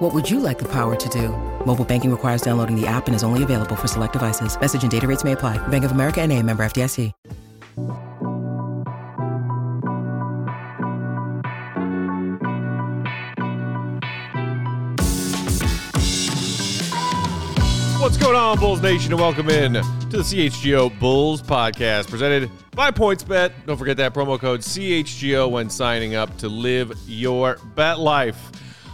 What would you like the power to do? Mobile banking requires downloading the app and is only available for select devices. Message and data rates may apply. Bank of America and a member FDIC. What's going on, Bulls Nation, and welcome in to the CHGO Bulls podcast presented by PointsBet. Don't forget that promo code CHGO when signing up to live your bet life.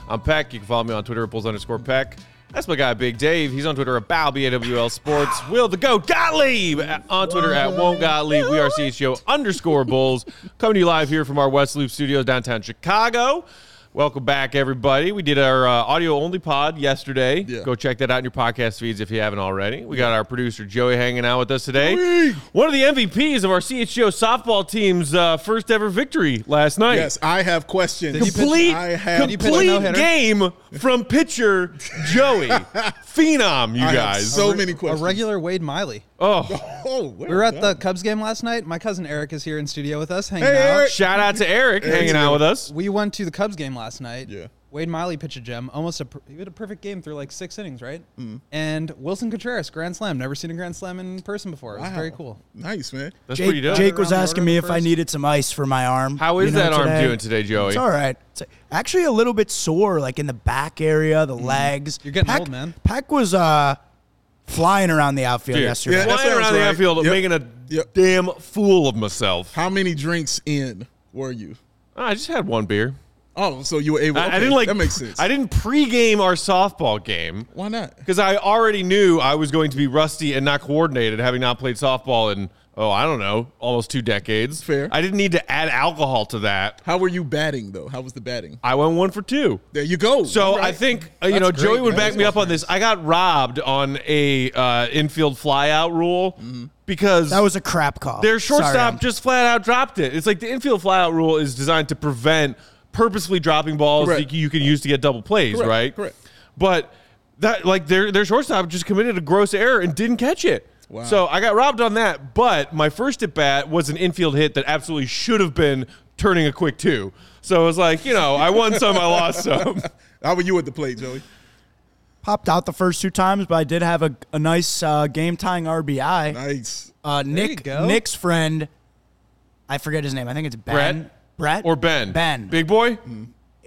I'm Peck. You can follow me on Twitter at Bulls underscore Peck. That's my guy, Big Dave. He's on Twitter at BowBAWL Sports. Will the Goat Gottlieb on Twitter at Won't Gottlieb. We are CHGO underscore Bulls. Coming to you live here from our West Loop studios downtown Chicago. Welcome back, everybody. We did our uh, audio only pod yesterday. Yeah. Go check that out in your podcast feeds if you haven't already. We got our producer Joey hanging out with us today. One of the MVPs of our CHGO softball team's uh, first ever victory last night. Yes, I have questions. Complete, I have you pitch a complete no-hitter? game from pitcher Joey. Phenom, you I have guys. so many questions. A regular Wade Miley. Oh, Oh, We were at the Cubs game last night. My cousin Eric is here in studio with us, hanging Hey, out. Eric. shout out to Eric hanging out with us. We went to the Cubs game last night. Yeah. Wade Miley pitched a gem, almost a he had a perfect game through like six innings, right? Mm-hmm. And Willson Contreras, grand slam. Never seen a grand slam in person before. It was Wow. very cool. Nice, man. That's Jake, pretty dope. Jake was asking me if the I needed some ice for my arm. How is you know, that arm today. doing today, Joey? It's all right. It's actually a little bit sore, like in the back area, the legs. You're getting Peck, old, man. Peck was uh, flying around the outfield Dude, yesterday. Yeah, that flying sounds around the right. outfield, Yep. making a Yep. damn fool of myself. How many drinks in were you? I just had one beer. Oh, so you were able. I, I didn't like. that makes sense. I didn't pregame our softball game Why not? because I already knew I was going to be rusty and not coordinated, having not played softball in oh I don't know almost two decades. Fair. I didn't need to add alcohol to that. How were you batting though? How was the batting? I went one for two. There you go. So All right. I think uh, you That's know great, Joey would man. back That's me up awesome. on this. I got robbed on a uh, infield flyout rule because that was a crap call. their shortstop um, just flat out dropped it. It's like the infield flyout rule is designed to prevent purposefully dropping balls Correct. that you can use to get double plays, Correct, right? correct. But that like their their shortstop just committed a gross error and didn't catch it. Wow. So I got robbed on that. But my first at bat was an infield hit that absolutely should have been turning a quick two. So it was like, you know, I won some, I lost some. How were you at the plate, Joey? popped out the first two times, but I did have a, a nice uh, game tying RBI. Nice. Uh, Nick. Nick's friend, I forget his name. I think it's Ben. Brett? Brett Or Ben. Ben. Big boy?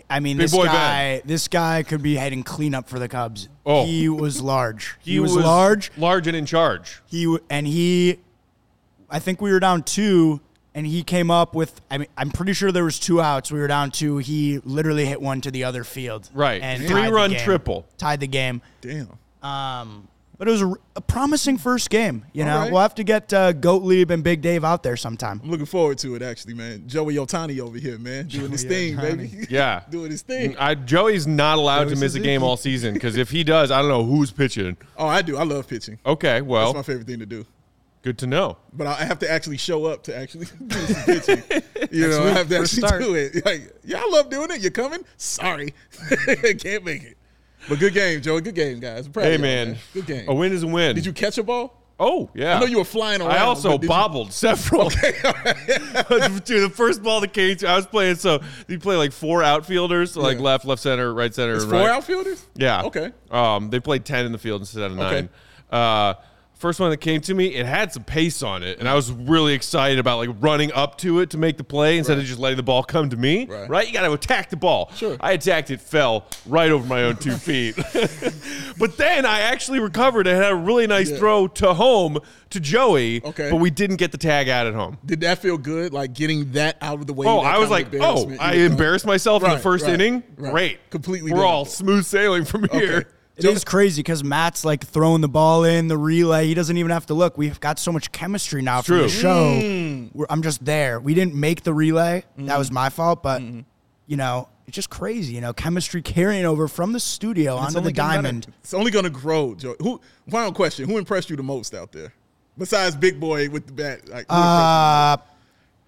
I mean, Big this boy guy. This guy could be heading cleanup for the Cubs. Oh. he was large. He, was, large. Large and in charge. He w- and he, I think we were down two, and he came up with. I mean, I'm pretty sure there was two outs. We were down two. He literally hit one to the other field. Right. and Three tied the run game. triple. tied the game. Damn. Um, but it was a, a promising first game. You know, All right. we'll have to get uh, Gottlieb and Big Dave out there sometime. I'm looking forward to it, actually, man. Joey Ohtani over here, man, doing his thing, baby. Yeah. doing his thing. I, Joey's not allowed to miss a game all season because if he does, I don't know who's pitching. Oh, I do. I love pitching. Okay, well, That's my favorite thing to do. good to know. But I have to actually show up to actually do some pitching. You know, I have to First actually start. do it. Like, yeah, I love doing it. You coming? Sorry, can't make it. But good game, Joey. Good game, guys. I'm proud Hey, man. Good game. A win is a win. Did you catch a ball? Oh, yeah. I know you were flying around. I also did you- bobbled several. Dude, the first ball that came to, I was playing, so you play like four outfielders, so like Yeah. left, left center, right center, It's and four right. outfielders. Yeah. Okay. Um, they played ten in the field instead of Okay. nine. Uh, first one that came to me, it had some pace on it, and I was really excited about like running up to it to make the play instead of just letting the ball come to me. Right. You got to attack the ball. Sure. I attacked it, fell right over my own two feet. but then I actually recovered and had a really nice Yeah. throw to home to Joey. Okay. But we didn't get the tag out at home. Did that feel good? Like getting that out of the way. Oh, I was like, oh. I You were done? embarrassed myself in the first right, inning. right. Great. Completely We're done. all smooth sailing from here. It is crazy because Matt's like throwing the ball in the relay. He doesn't even have to look. We've got so much chemistry now from True. the show. Mm. I'm just there. We didn't make the relay. That was my fault. But you know, it's just crazy. You know, chemistry carrying over from the studio onto the diamond. It's only going to grow, Joey. Who? Final question: Who impressed you the most out there? Besides Big Boy with the bat. Like, Uh,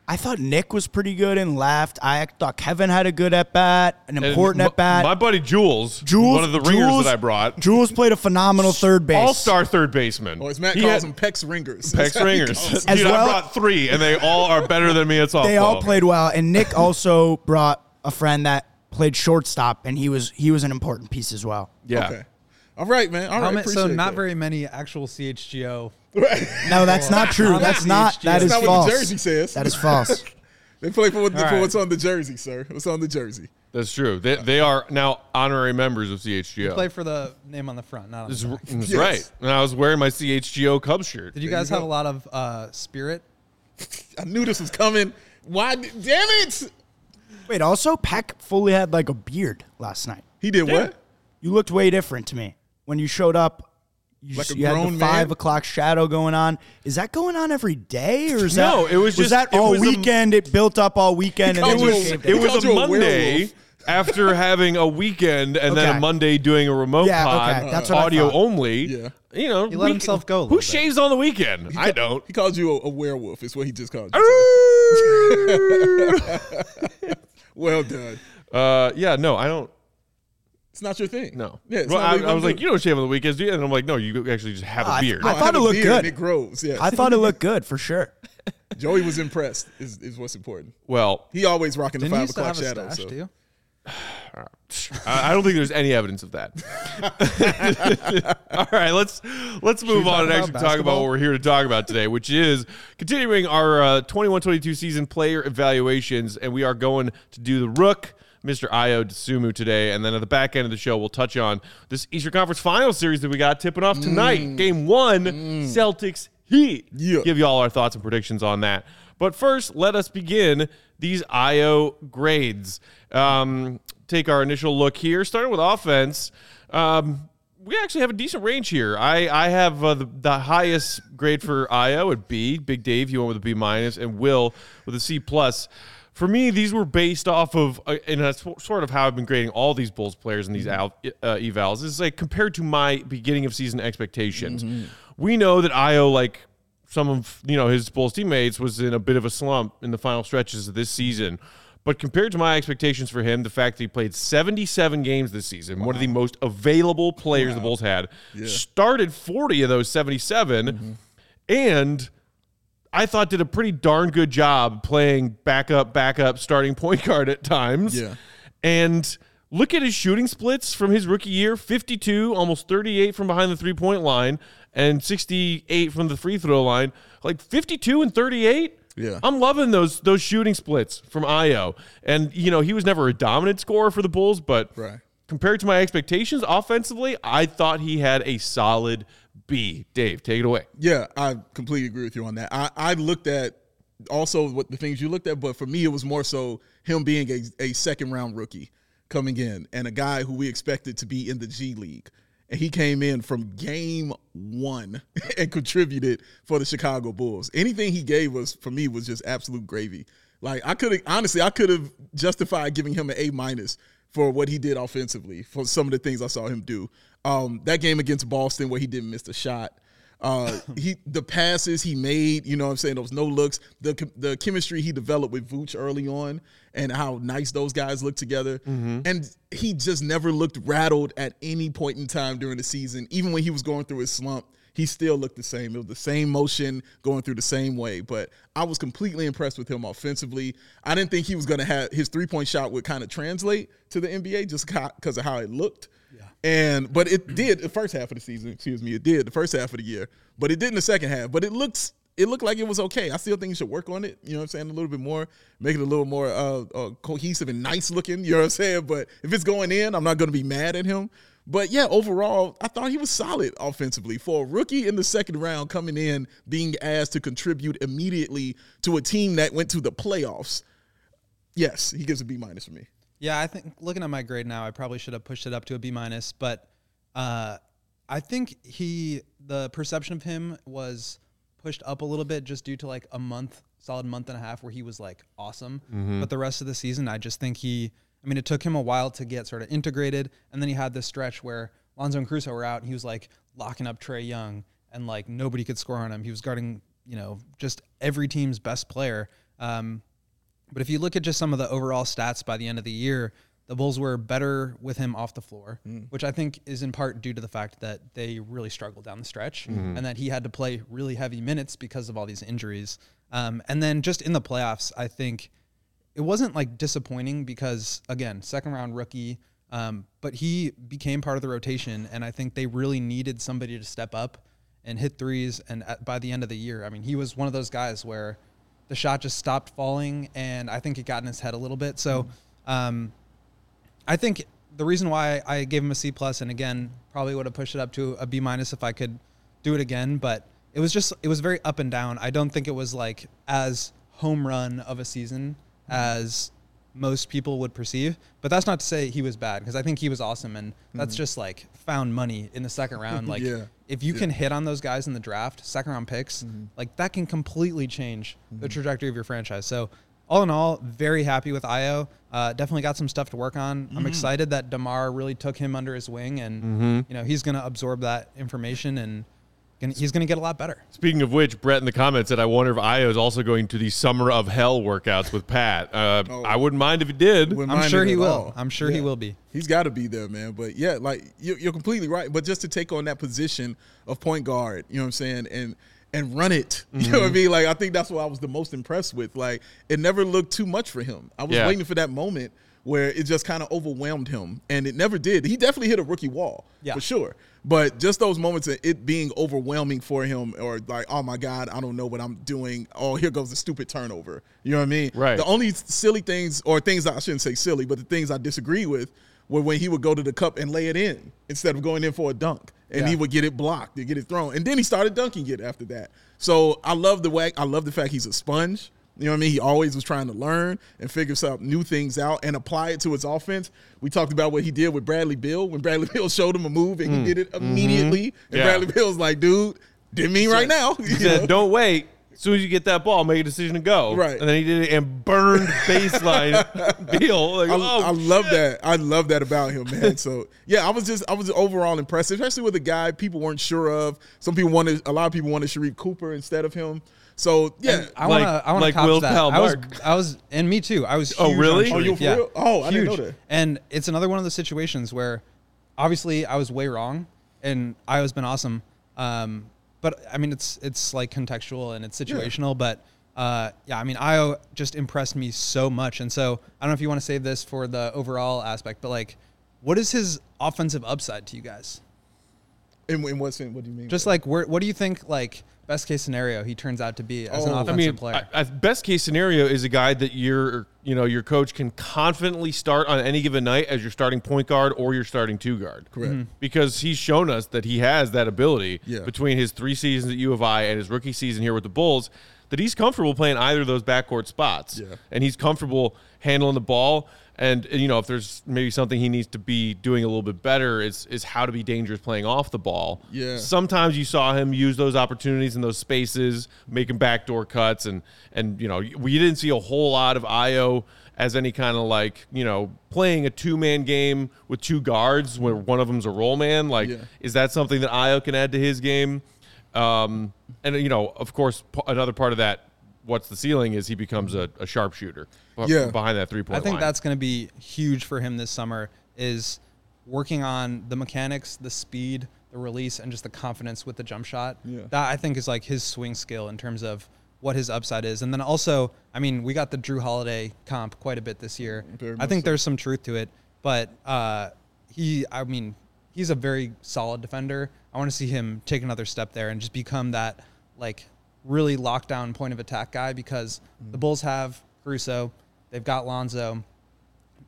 I thought Nick was pretty good and left. I thought Kevin had a good at bat, an important at bat. My buddy Jules, Jules, one of the ringers Jules- that I brought, Jules played a phenomenal third base. all star third baseman. Oh, or as Matt He calls had- them, Pex Ringers. Pex That's how he ringers. calls them. As I well- brought three, and they all are better than me at softball. They all played well, and Nick also brought a friend that played shortstop, and he was he was an important piece as well. Yeah. Okay. All right, man. All How so not that. very many actual CHGO. No, that's not true. That's not. That is That's not false. what the jersey says. That is false. They play for, what, All for right. what's on the jersey, sir. What's on the jersey? That's true. They, they are now honorary members of CHGO. Play for the name on the front, not on That's, the back. that's Yes. right. And I was wearing my CHGO Cubs shirt. Did you guys you have a lot of uh, spirit? I knew this was coming. Why? d- Damn it! Wait, also Peck fully had like a beard last night. He did what? You looked way different to me when you showed up. You, Like a you had grown the man? five o'clock shadow going on. Is that going on every day, or is No, that it was just- that it all was a- weekend? it built up all weekend, and called then you you a- shaved He It it. was a a Monday werewolf. after having a weekend and then a Monday doing a remote Yeah, pod, okay. That's what audio thought. only. Yeah. You know, He let himself go a Who bit. shaves on the weekend? I don't. He called you a, a werewolf. Is what he just called you. well done. uh, yeah, no, I don't. It's not your thing. No. Yeah. Well, I, I was wanna like, do. you don't shave on the weekends, do you? And I'm like, no, you actually just have a I- beard. No, I thought have it looked good. and It grows. Yeah. I thought it looked good for sure. Joey was impressed. Is, is what's important. well, He always rocking the Didn't five used to o'clock have a shadow. stash So. too? I I don't think there's any evidence of that. All right, let's let's move on and actually about talk about what we're here to talk about today, which is continuing our uh, 21-22 season player evaluations, and we are going to do the Rook, Mr. Ayo Dosunmu today, and then at the back end of the show, we'll touch on this Eastern Conference Final series that we got tipping off tonight, Game One, Celtics Heat. Yeah. Give you all our thoughts and predictions on that. But first, let us begin these Ayo grades. Um, take our initial look here, starting with offense. Um, we actually have a decent range here. I, I have uh, the, the highest grade for Ayo at B. Big Dave, you went with a B minus, and Will with a C plus. For me, these were based off of, uh, and that's sort of how I've been grading all these Bulls players in these al- uh, evals. Is like compared to my beginning of season expectations. We know that Ayo like some of you know his Bulls teammates was in a bit of a slump in the final stretches of this season. But compared to my expectations for him, the fact that he played 77 games this season, one of the most available players the Bulls had, started 40 of those 77, and I thought did a pretty darn good job playing backup, backup, starting point guard at times. Yeah. And look at his shooting splits from his rookie year 52, almost 38 from behind the three point line, and 68 from the free throw line. Like 52 and 38. Yeah. I'm loving those those shooting splits from Ayo. And you know, he was never a dominant scorer for the Bulls, but Right. compared to my expectations offensively, I thought he had a solid B. Dave, take it away. Yeah, I completely agree with you on that. I, I looked at also what the things you looked at, but for me, it was more so him being a, a second round rookie coming in and a guy who we expected to be in the G League. And he came in from game one and contributed for the Chicago Bulls. Anything he gave us for me was just absolute gravy. Like I could have honestly, I could have justified giving him an A minus for what he did offensively for some of the things I saw him do. Um, that game against Boston where he didn't miss a shot. Uh, he the passes he made, you know what I'm saying, those no looks, the the chemistry he developed with Vooch early on and how nice those guys look together. And he just never looked rattled at any point in time during the season. Even when he was going through his slump, he still looked the same. It was the same motion going through the same way. But I was completely impressed with him offensively. I didn't think he was going to have his three point shot would kind of translate to the NBA just because of how it looked. And but it did the first half of the season. Excuse me, it did the first half of the year, but it didn't the second half. But it looks it looked like it was okay. I still think you should work on it. You know what I'm saying? A little bit more, make it a little more uh, uh, cohesive and nice looking. You know what I'm saying? But if it's going in, I'm not going to be mad at him. But yeah, overall, I thought he was solid offensively for a rookie in the second round coming in, being asked to contribute immediately to a team that went to the playoffs. Yes, he gives a B minus for me. Yeah, I think looking at my grade now, I probably should have pushed it up to a B minus, but uh, I think he the perception of him was pushed up a little bit just due to like a month, solid month and a half where he was like awesome. But the rest of the season, I just think he. I mean, it took him a while to get sort of integrated, and then he had this stretch where Lonzo and Caruso were out, and he was like locking up Trae Young and like nobody could score on him. He was guarding, you know, just every team's best player. Um, but if you look at just some of the overall stats by the end of the year, the Bulls were better with him off the floor, which I think is in part due to the fact that they really struggled down the stretch and that he had to play really heavy minutes because of all these injuries. Um, and then just in the playoffs, I think it wasn't like disappointing because again, second round rookie, um, but he became part of the rotation, and I think they really needed somebody to step up and hit threes. And at, by the end of the year, I mean, he was one of those guys where the shot just stopped falling, and I think it got in his head a little bit. So, um, I think the reason why I gave him a C plus, and again, probably would have pushed it up to a B minus if I could do it again, but it was just it was very up and down. I don't think it was like as home run of a season as most people would perceive. But that's not to say he was bad because I think he was awesome, and that's mm-hmm. just like found money in the second round. Like Yeah. if you can hit on those guys in the draft, second round picks, mm-hmm. like that can completely change the mm-hmm. trajectory of your franchise. So all in all, very happy with Ayo. Uh, definitely got some stuff to work on. I'm excited that Demar really took him under his wing, and you know he's going to absorb that information and gonna, he's going to get a lot better. Speaking of which, Brett in the comments said, "I wonder if Ayo is also going to the Summer of Hell workouts with Pat." Uh, I wouldn't mind if he did. I'm sure he will. all. I'm sure he will be. He's got to be there, man. But yeah, like you- you're completely right. But just to take on that position of point guard, you know what I'm saying, and and run it. You know what Mm-hmm. I mean? Like I think that's what I was the most impressed with. Like it never looked too much for him. I was Yeah. waiting for that moment where it just kind of overwhelmed him, and it never did. He definitely hit a rookie wall Yeah. for sure. But just those moments of it being overwhelming for him, or like, oh my God, I don't know what I'm doing. Oh, here goes the stupid turnover. You know what I mean? Right. The only silly things, or things I shouldn't say silly, but the things I disagree with were when he would go to the cup and lay it in instead of going in for a dunk. And he would get it blocked and get it thrown. And then he started dunking it after that. So I love the way I love the fact he's a sponge. You know what I mean? He always was trying to learn and figure some new things out and apply it to his offense. We talked about what he did with Bradley Beal when Bradley Beal showed him a move and he mm. did it mm-hmm. immediately. And Yeah. Bradley Beal's like, dude, didn't mean right now. He said, know? "Don't wait." As soon as you get that ball, make a decision to go. Right. And then he did it and burned baseline Beal. Like, I, oh, I love that. I love that about him, man. So yeah, I was just I was overall impressed, especially with a guy people weren't sure of. Some people wanted a lot of people wanted Sharife Cooper instead of him. So yeah, I Like- want to. I want to like cop Will that. Pell I was. Mark. I was, and me too. I was. Oh, huge really? Oh, you yeah. real? Oh, I didn't know Huge. that. And it's another one of those situations where, obviously, I was way wrong, and Ayo's been awesome. Um, but I mean, it's it's like contextual and it's situational. But uh, yeah, I mean, Ayo just impressed me so much, and so I don't know if you want to save this for the overall aspect, but like, what is his offensive upside to you guys? in, in what sense? What do you mean? Just like, where, what do you think? Like, best case scenario, he turns out to be as an Oh. I offensive I mean, player. I, I- best case scenario is a guy that your you know your coach can confidently start on any given night as your starting point guard or your starting two guard. Correct. Mhm. Because he's shown us that he has that ability Yeah. between his three seasons at U of I and his rookie season here with the Bulls. That he's comfortable playing either of those backcourt spots, Yeah. and he's comfortable handling the ball. And you know, if there's maybe something he needs to be doing a little bit better, is is how to be dangerous playing off the ball. Yeah. Sometimes you saw him use those opportunities in those spaces, making backdoor cuts, and and you know we didn't see a whole lot of Ayo as any kind of like you know playing a two man game with two guards where one of them's a roll man. Like, Yeah. is that something that Ayo can add to his game? Um, and you know, of course, p- another part of that. What's the ceiling is he becomes a, a sharpshooter Yeah. behind that three point line. I think line. that's going to be huge for him this summer is working on the mechanics, the speed, the release, and just the confidence with the jump shot. Yeah. That I think is like his swing skill in terms of what his upside is. And then also, I mean, we got the Jrue Holiday comp quite a bit this year. Very I think so. there's some truth to it, but uh, he, I mean, he's a very solid defender. I want to see him take another step there and just become that like really lockdown point of attack guy because the Bulls have Caruso, they've got Lonzo,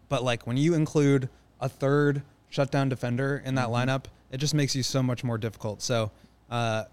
but like when you include a third shutdown defender in that lineup, it just makes you so much more difficult. So uh,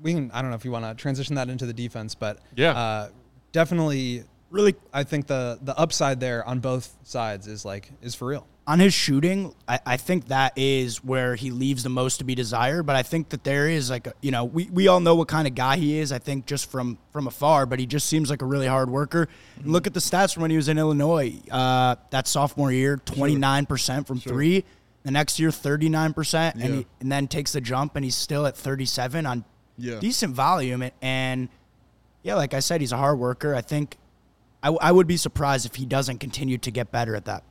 we can I don't know if you want to transition that into the defense, but Yeah. uh, definitely Really, I think the the upside there on both sides is like is for real. On his shooting, I, I think that is where he leaves the most to be desired. But I think that there is like, a, you know, we, we all know what kind of guy he is. I think just from from afar, but he just seems like a really hard worker. And look at the stats from when he was in Illinois. Uh, that sophomore year, twenty nine percent from three. The next year, thirty nine percent, and he, and then takes the jump, and he's still at thirty seven on Yeah. decent volume, and, yeah, like I said, he's a hard worker. I think I, I would be surprised if he doesn't continue to get better at that.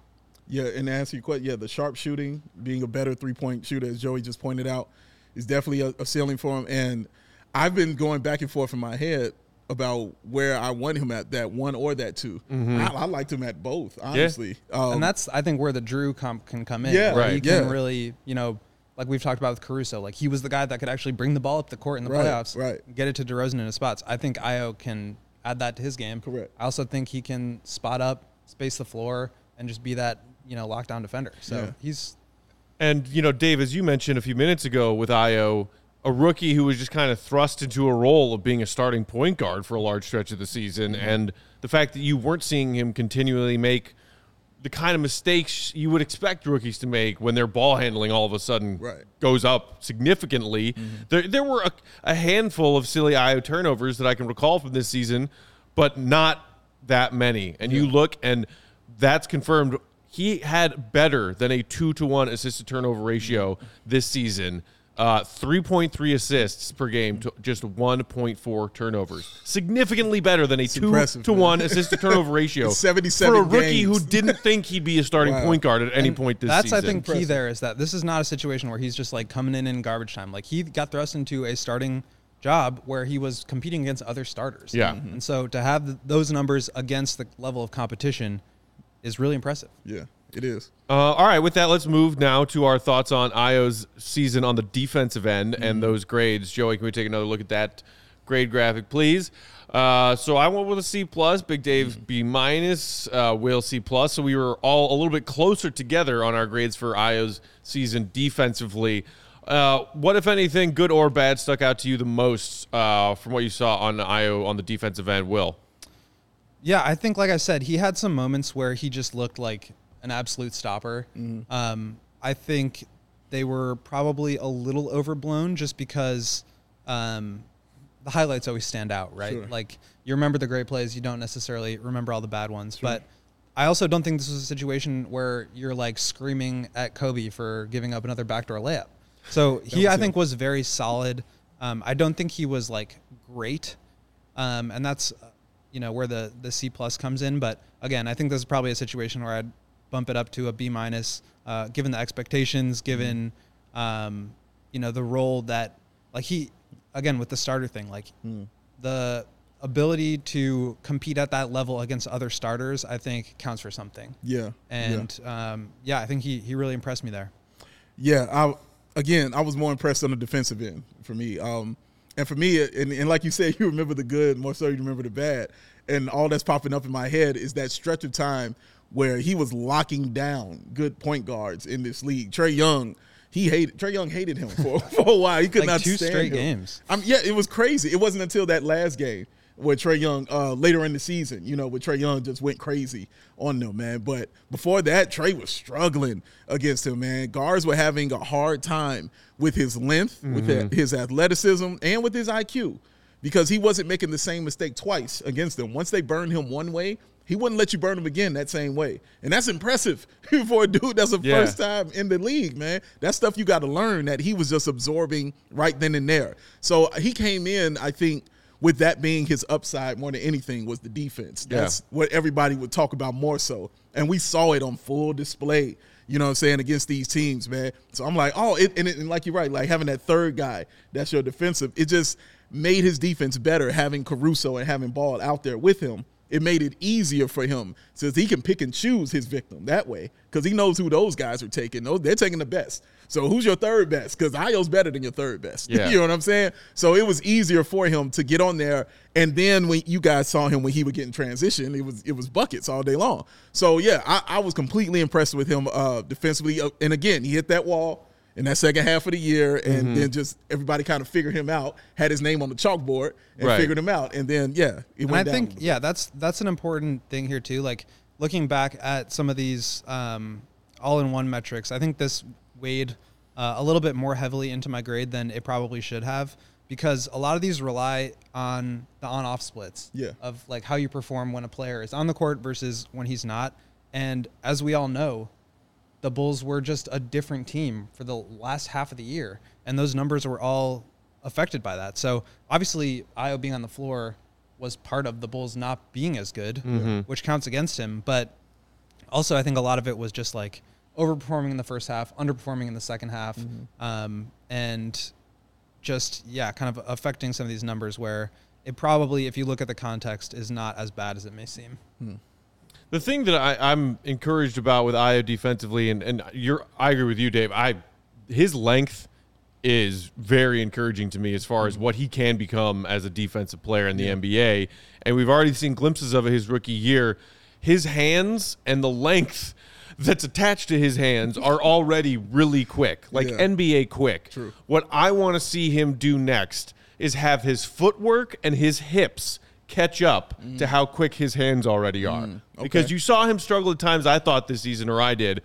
Yeah, and to answer your question, yeah, the sharp shooting, being a better three point shooter, as Joey just pointed out, is definitely a, a ceiling for him. And I've been going back and forth in my head about where I want him at that one or that 2 I, I liked him at both, honestly. Um, and that's I think where the Jrue comp can come in. Yeah, where He Right. can yeah. really, you know, like we've talked about with Caruso, like he was the guy that could actually bring the ball up the court in the Right, playoffs, right. Get it to DeRozan in his spots. I think Ayo can add that to his game. Correct. I also think he can spot up, space the floor, and just be that you know lockdown defender. So Yeah. he's And you know, Dave, as you mentioned a few minutes ago with Ayo, a rookie who was just kind of thrust into a role of being a starting point guard for a large stretch of the season, mm-hmm. and the fact that you weren't seeing him continually make the kind of mistakes you would expect rookies to make when their ball handling all of a sudden Right. goes up significantly. Mm-hmm. There, there were a, a handful of silly Ayo turnovers that I can recall from this season, but not that many. And you look, and that's confirmed. He had better than a two to one assist to turnover ratio this season. Uh, 3.3 assists per game to just 1.4 turnovers. Significantly better than a 2 to man. 1 assist to turnover ratio. 77 For a rookie who didn't think he'd be a starting Wow. point guard at any point this that's season. I think key there is that this is not a situation where he's just like coming in in garbage time. Like he got thrust into a starting job where he was competing against other starters. Yeah. Mm-hmm. and so to have th- those numbers against the level of competition is really impressive. yeah, it is. Uh, all right, with that, let's move now to our thoughts on Ayo's season on the defensive end and those grades. Joey, can we take another look at that grade graphic, please? Uh, so I went with a C plus, Big Dave B minus, uh, Will C plus. So we were all a little bit closer together on our grades for Ayo's season defensively. Uh, what, if anything, good or bad, stuck out to you the most uh, from what you saw on Ayo on the defensive end? Will. Yeah, I think, like I said, he had some moments where he just looked like an absolute stopper. Um, I think they were probably a little overblown just because um, the highlights always stand out, right? Sure. Like you remember the great plays, you don't necessarily remember all the bad ones. But I also don't think this was a situation where you're like screaming at Coby for giving up another backdoor layup. So he, I think, was very solid. Um, I don't think he was like great, um, and that's you know where the the C plus comes in. But again, I think this is probably a situation where I'd bump it up to a B minus, uh, given the expectations, given um, you know the role that like he again with the starter thing, like the ability to compete at that level against other starters, I think counts for something. Yeah, And yeah, um, yeah I think he he really impressed me there. Yeah, I again, I was more impressed on the defensive end for me. Um, and for me, and, and like you said, you remember the good more so you remember the bad. And all that's popping up in my head is that stretch of time where he was locking down good point guards in this league. Trae Young, he hated Trae Young hated him for, for a while. He could Like not two stand straight him. games. Um, yeah, it was crazy. It wasn't until that last game where Trae Young, uh, later in the season, you know, with Trae Young just went crazy on them, man. But before that, Trae was struggling against him, man. Guards were having a hard time with his length, with Mm-hmm. his athleticism, and with his IQ because he wasn't making the same mistake twice against them. Once they burned him one way, he wouldn't let you burn him again that same way. And that's impressive for a dude that's the Yeah. first time in the league, man. That's stuff you got to learn that he was just absorbing right then and there. So he came in, I think, with that being his upside more than anything was the defense. Yeah. That's what everybody would talk about more so. And we saw it on full display, you know what I'm saying, against these teams, man. So I'm like, oh, it, and, it, and like you're right, like having that third guy, that's your defensive, it just made his defense better having Caruso and having Ball out there with him. It made it easier for him since he can pick and choose his victim that way because he knows who those guys are taking. They're taking the best. So who's your third best? Because Ayo's better than your third best. Yeah. you know what I'm saying? So it was easier for him to get on there. And then when you guys saw him when he would get in transition, it was it was buckets all day long. So yeah, I, I was completely impressed with him uh, defensively. Uh, And again, he hit that wall in that second half of the year, and Mm-hmm. then just everybody kind of figured him out, had his name on the chalkboard, and Right. figured him out. And then yeah, it And I think yeah, that's that's an important thing here too. Like looking back at some of these um, all-in-one metrics, I think this weighed uh, a little bit more heavily into my grade than it probably should have because a lot of these rely on the on-off splits Yeah. of like how you perform when a player is on the court versus when he's not. And as we all know, the Bulls were just a different team for the last half of the year, and those numbers were all affected by that. So obviously, Ayo being on the floor was part of the Bulls not being as good, mm-hmm. which counts against him. But also, I think a lot of it was just like overperforming in the first half, underperforming in the second half, mm-hmm. um, and just yeah, kind of affecting some of these numbers where it probably, if you look at the context, is not as bad as it may seem. Hmm. The thing that I, I'm encouraged about with Ayo defensively, and, and you're, I agree with you, Dave. I his length is very encouraging to me as far as mm-hmm. what he can become as a defensive player in the NBA. And we've already seen glimpses of it his rookie year. His hands and the length that's attached to his hands are already really quick, like Yeah. NBA quick. True. What I want to see him do next is have his footwork and his hips catch up to how quick his hands already are. Because you saw him struggle at times, I thought this season, or I did,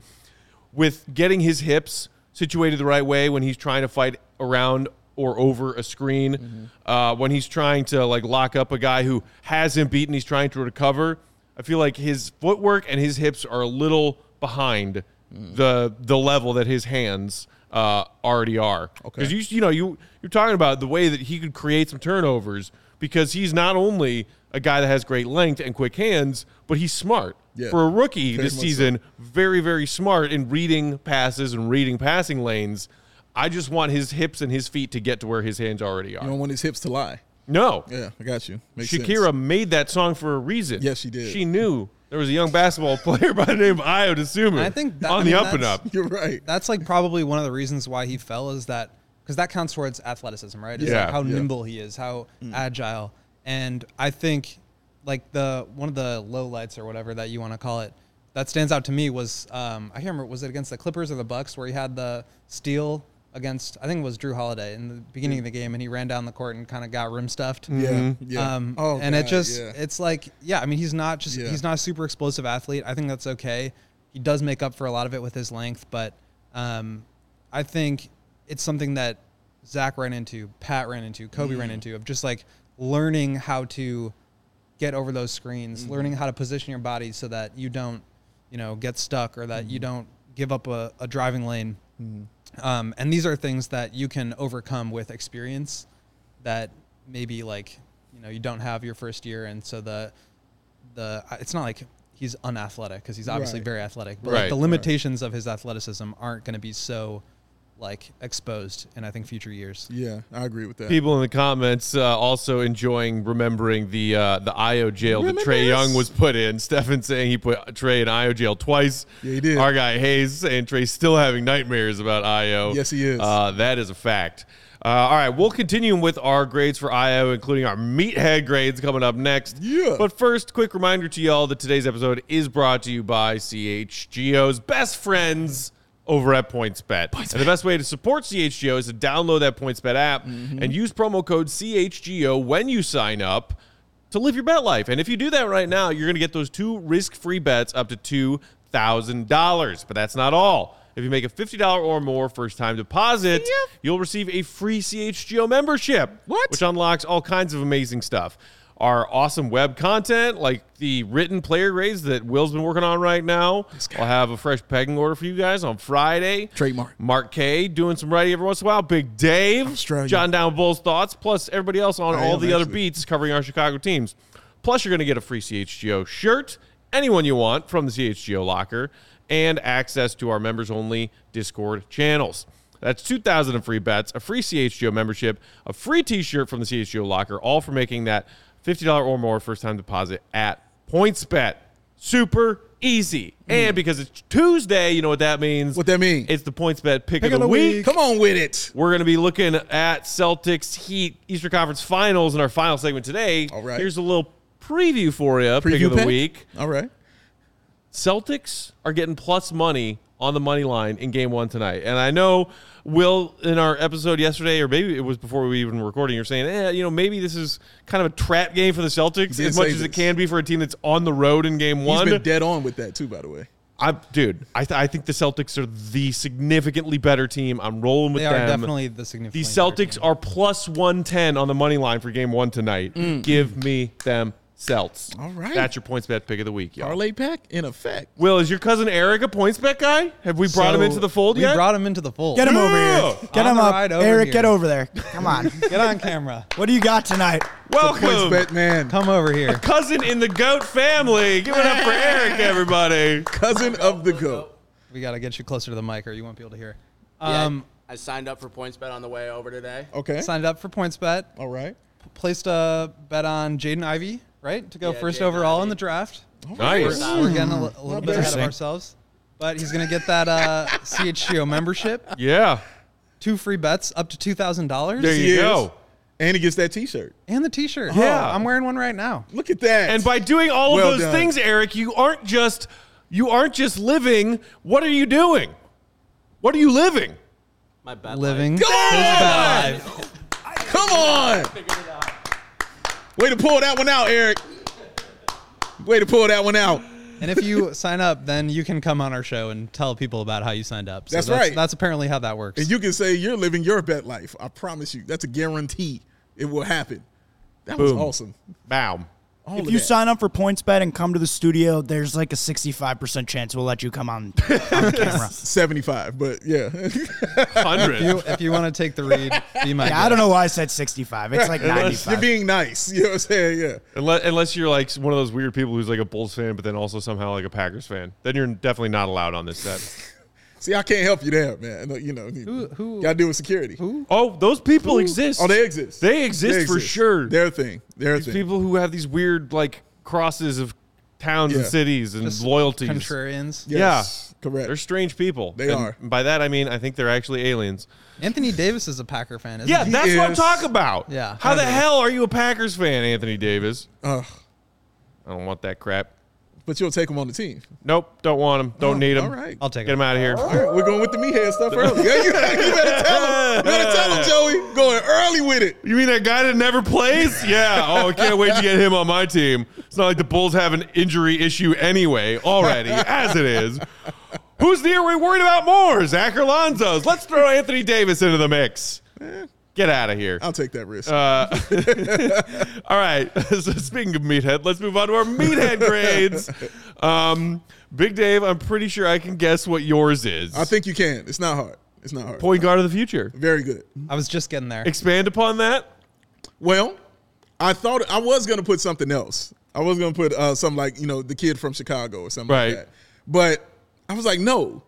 with getting his hips situated the right way when he's trying to fight around or over a screen, uh, when he's trying to like lock up a guy who has him beaten, he's trying to recover. I feel like his footwork and his hips are a little behind the the level that his hands uh, already are. Because you you know you you're talking about the way that he could create some turnovers because he's not only a guy that has great length and quick hands, but he's smart. Yeah. For a rookie Very this much so. season, very very smart in reading passes and reading passing lanes. I just want his hips and his feet to get to where his hands already are. You don't want his hips to lie. no, Yeah, I got you. Makes sense. Shakira made that song for a reason. Yes, she did. She knew there was a young basketball player by the name of Ayo Dosunmu I think that- on I the up and up. You're right. That's like probably one of the reasons why he fell is that because that counts towards athleticism, right? Is Yeah, like how yeah. nimble he is, how agile, and I think like the one of the low lights or whatever that you want to call it that stands out to me was um, I can't remember was it against the Clippers or the Bucks where he had the steal against I think it was Jrue Holiday in the beginning of the game and he ran down the court and kind of got rim stuffed. Yeah, yeah. Um, oh, and it just yeah. it's like yeah, I mean he's not just Yeah. he's not a super explosive athlete. I think that's okay. He does make up for a lot of it with his length, but um, I think it's something that Zach ran into, Pat ran into, Coby Mm. ran into of just like learning how to get over those screens, Mm-hmm. learning how to position your body so that you don't, you know, get stuck or that you Mm-hmm. don't give up a, a driving lane. Um, and these are things that you can overcome with experience that maybe like, you know, you don't have your first year. And so the, the, it's not like he's unathletic because he's obviously Right. very athletic, but Right, like the right. limitations of his athleticism aren't going to be so like exposed in I think future years. yeah, I agree with that. People in the comments uh, also enjoying remembering the uh, the Ayo jail that Trae Young was put in. Stefan saying he put Trae in Ayo jail twice. Yeah, he did. Our guy Hayes saying Trae's still having nightmares about Ayo. Yes, he is. Uh, that is a fact. Uh, all right, we'll continue with our grades for Ayo, including our meathead grades coming up next. Yeah. But first, quick reminder to y'all that today's episode is brought to you by CHGO's best friends over at PointsBet. And the best way to support CHGO is to download that PointsBet app mm-hmm. and use promo code CHGO when you sign up to live your bet life. And if you do that right now, you're going to get those two risk-free bets up to $2,000. But that's not all. If you make a $50 or more first-time deposit, you'll receive a free CHGO membership. What? Which unlocks all kinds of amazing stuff. Our awesome web content, like the written player grades that Will's been working on right now. I'll have a fresh pegging order for you guys on Friday. Trademark. Mark K doing some writing every once in a while. Big Dave, Australia. jotting down Bulls thoughts, plus everybody else on I all the other beats covering our Chicago teams. Plus, you're going to get a free CHGO shirt, anyone you want from the CHGO locker, and access to our members only Discord channels. That's 2,000 in free bets, a free CHGO membership, a free t shirt from the CHGO locker, all for making that $50 or more first time deposit at PointsBet. Super easy. And mm. because it's Tuesday, you know what that means? What that mean? It's the PointsBet pick, of the, week. Come on with it. We're going to be looking at Celtics Heat Eastern Conference Finals in our final segment today. All right. Here's a little preview for you. pick of the pick? week. All right. Celtics are getting plus money on the money line in game one tonight. And I know Will in our episode yesterday, or maybe it was before we even recording, you're saying, eh, you know, maybe this is kind of a trap game for the Celtics as much as it can be for a team that's on the road in game He's one. been dead on with that too, by the way. I, dude, I, th- I think the Celtics are the significantly better team. I'm rolling with They are them. definitely the The significant. Celtics are plus 110 on the money line for game one tonight. Mm. Give me them Celts. All right. That's your points bet pick of the week, y'all. Parlay pack in effect. Will, is your cousin Eric a points bet guy? Have we brought him into the fold yet? we yet? brought him into the fold. Get him over Yeah. here. Get On him the up. ride over Eric, here. get over there. Come on. Get on camera. what do you got tonight? Welcome. Points Welcome, bet man. Come over here. cousin in the goat family. Give it up for Eric, everybody. Cousin of the goat. We got to get you closer to the mic or you won't be able to hear. Yeah, Um, I signed up for PointsBet on the way over today. Okay. Signed up for PointsBet. All right. Placed a bet on Jaden Ivey, right? To go Yeah, first Jaden overall in Ivey. the draft. Nice. We're getting a, li- a little bit ahead of Interesting. ourselves. But he's going to get that uh, CHGO membership. Yeah. Two free bets up to $2,000. There He you is. go. And he gets that T-shirt. And the t shirt. Yeah. I'm wearing one right now. Look at that. And by doing all Well of those done. things, Eric, you aren't just you aren't just living. What are you doing? What are you living? My bet Living life. his on! bet life. Come on. Way to pull that one out, Eric. Way to pull that one out. And if you sign up, then you can come on our show and tell people about how you signed up. So That's right. That's apparently how that works. And you can say you're living your bet life. I promise you. That's a guarantee. It will happen. That was awesome. Bow. All If you that. sign up for PointsBet and come to the studio, there's like a 65% chance we'll let you come on, on camera. 75, but yeah. Hundred. you, if you want to take the read, be my Yeah, I don't know why I said 65. It's like ninety-five. You're being nice. You know what I'm saying? Yeah. Unless, unless you're like one of those weird people who's like a Bulls fan, but then also somehow like a Packers fan, then you're definitely not allowed on this set. See, I can't help you there, man. No, You know, Who- who- got to do with security. Who? Oh, those people exist. Oh, they exist. They exist for sure. Their thing. Their These thing. people who have these weird like crosses of towns and cities and Just loyalties. Contrarians. Yes, correct. They're strange people. They And are. By that I mean I think they're actually aliens. Anthony Davis is a Packer fan, isn't Yeah, he? that's what I'm talking about. Yeah, How the hell are you a Packers fan, Anthony Davis? Ugh. I don't want that crap. But you'll take them on the team. Nope, don't want him. Don't Oh, need him. All right. I'll take Get it. him out of here. All right, we're going with the meathead stuff early. Yeah, you, you better tell him. You better tell him, Joey. Going early with it. You mean that guy that never plays? Yeah. Oh, I can't wait to get him on my team. It's not like the Bulls have an injury issue anyway, already, as it is. Who's the year we worried about more? Zach or Lonzo's? Let's throw Anthony Davis into the mix. Eh, Get out of here. I'll take that risk. Uh, All right. So speaking of meathead, let's move on to our meathead grades. Um, Big Dave, I'm pretty sure I can guess what yours is. I think you can. It's not hard. It's not hard. Point guard of the future. Very good. I was just getting there. Expand upon that. Well, I thought I was going to put something else. I was going to put uh, something like, you know, the kid from Chicago or something Right. like that. But I was like, no,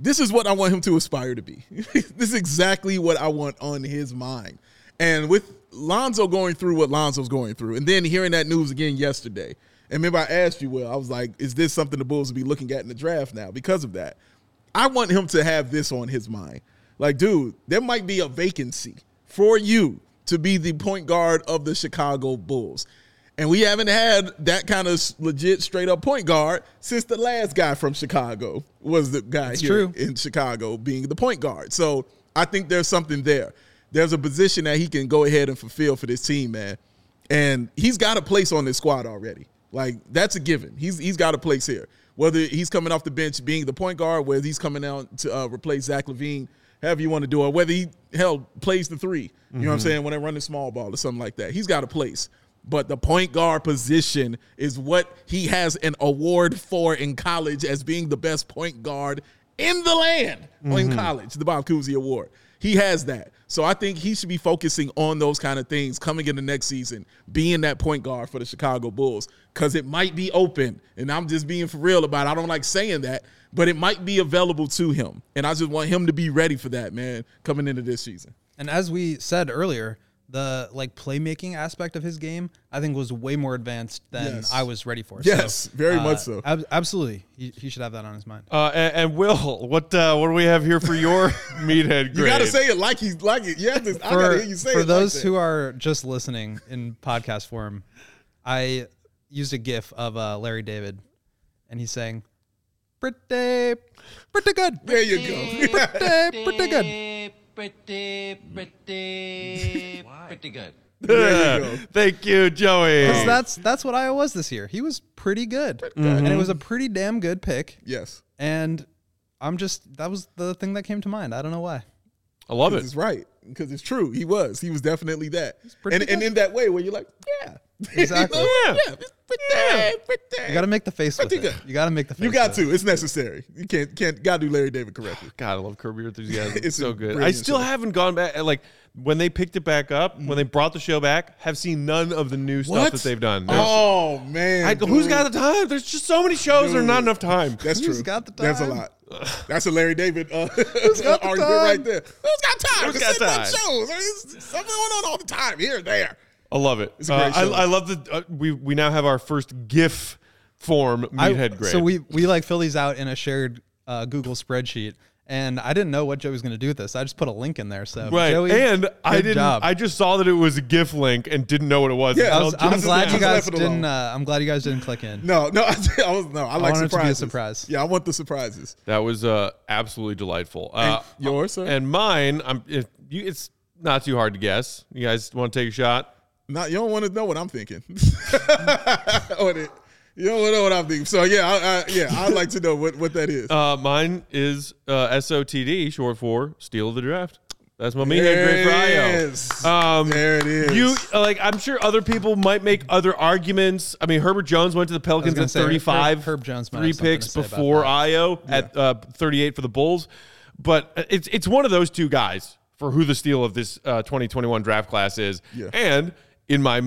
this is what I want him to aspire to be. this is exactly what I want on his mind. And with Lonzo going through what Lonzo's going through, and then hearing that news again yesterday, and remember I asked you, well, I was like, is this something the Bulls will be looking at in the draft now because of that? I want him to have this on his mind. Like, dude, there might be a vacancy for you to be the point guard of the Chicago Bulls. And we haven't had that kind of legit straight up point guard since the last guy from Chicago was the guy here true. in Chicago being the point guard. So I think there's something there. There's a position that he can go ahead and fulfill for this team, man. And he's got a place on this squad already. Like that's a given. He's he's got a place here. Whether he's coming off the bench being the point guard, whether he's coming out to uh, replace Zach LaVine, however you want to do it, whether he hell plays the 3 You know what I'm saying? When they run the small ball or something like that, he's got a place. But the point guard position is what he has an award for in college as being the best point guard in the land in mm-hmm. college, the Bob Cousy Award. He has that. So I think he should be focusing on those kind of things coming in the next season, being that point guard for the Chicago Bulls, because it might be open. And I'm just being for real about it. I don't like saying that, but it might be available to him. And I just want him to be ready for that, man, coming into this season. And as we said earlier, the like playmaking aspect of his game, I think was way more advanced than Yes. I was ready for. Yes, very much so. ab- absolutely, he, he should have that on his mind. Uh, and, and Will, what uh, what do we have here for your meathead grade? You got to say it like he's like it. You have to, I got to for hear you say for it. For those like who that. are just listening in podcast form, I used a GIF of uh, Larry David, and he's saying, "Pretty, pretty good, There you go. pretty, pretty good." Pretty, pretty, pretty good. There you go. Thank you, Joey. 'Cause that's that's what I was this year. He was pretty good, and it was a mm-hmm. pretty damn good pick. yes. And I'm just that was the thing that came to mind. I don't know why. I love it. it's right. Because it's true. He was. He was definitely that. pretty And, and good. in that way where you're like, yeah, Exactly. You know? Yeah. yeah, pretty, pretty. You got to make the face with it. You got to make the face. You got with it. to. It's necessary. You can't can't got to do Larry David correctly. God, I love Curb Your Enthusiasm. It's It's so good. I still show. haven't gone back. Like when they picked it back up, when they brought the show back, have seen none of the new stuff that they've done. There's- Oh man, I, who's dude. got the time? There's just so many shows. There's not enough time. That's Who's true. got the time? That's a lot. That's a Larry David uh, got the argument time? right there. Who's got time? Who's to got sit on time? shows? I mean, it's something going on all the time here and there. I love it. It's a great Uh, I, show. I love the. Uh, we we now have our first GIF form I- meathead grade. So we we like fill these out in a shared uh, Google spreadsheet, and I didn't know what Joey was going to do with this. I just put a link in there. So right, Joey, and I didn't. job. I just saw that it was a GIF link and didn't know what it was. Yeah, I was, I'm glad you guys left it alone. didn't. Uh, I'm glad you guys didn't click in. No, no, I, was no. I like wanted it to be a surprises. surprise. Yeah, I want the surprises. That was uh, absolutely delightful. Uh, yours, sir? and mine. I'm. If you, it's not too hard to guess. You guys want to take a shot? Not you don't want to know what I'm thinking. Or the- you don't want to know what I'm thinking. So yeah, I, I, yeah, I'd like to know what, what that is. Uh, mine is uh, SOTD, short for Steal of the Draft. That's my meathead There grade for Ayo. is. Um, There it is. You like? I'm sure other people might make other arguments. I mean, Herbert Jones went to the Pelicans gonna at say, Herb- 35. Herb Jones might three have picks to say before that. Ayo at uh, 38 for the Bulls. But uh, it's it's one of those two guys for who the steal of this uh, 2021 draft class is. Yeah. And in my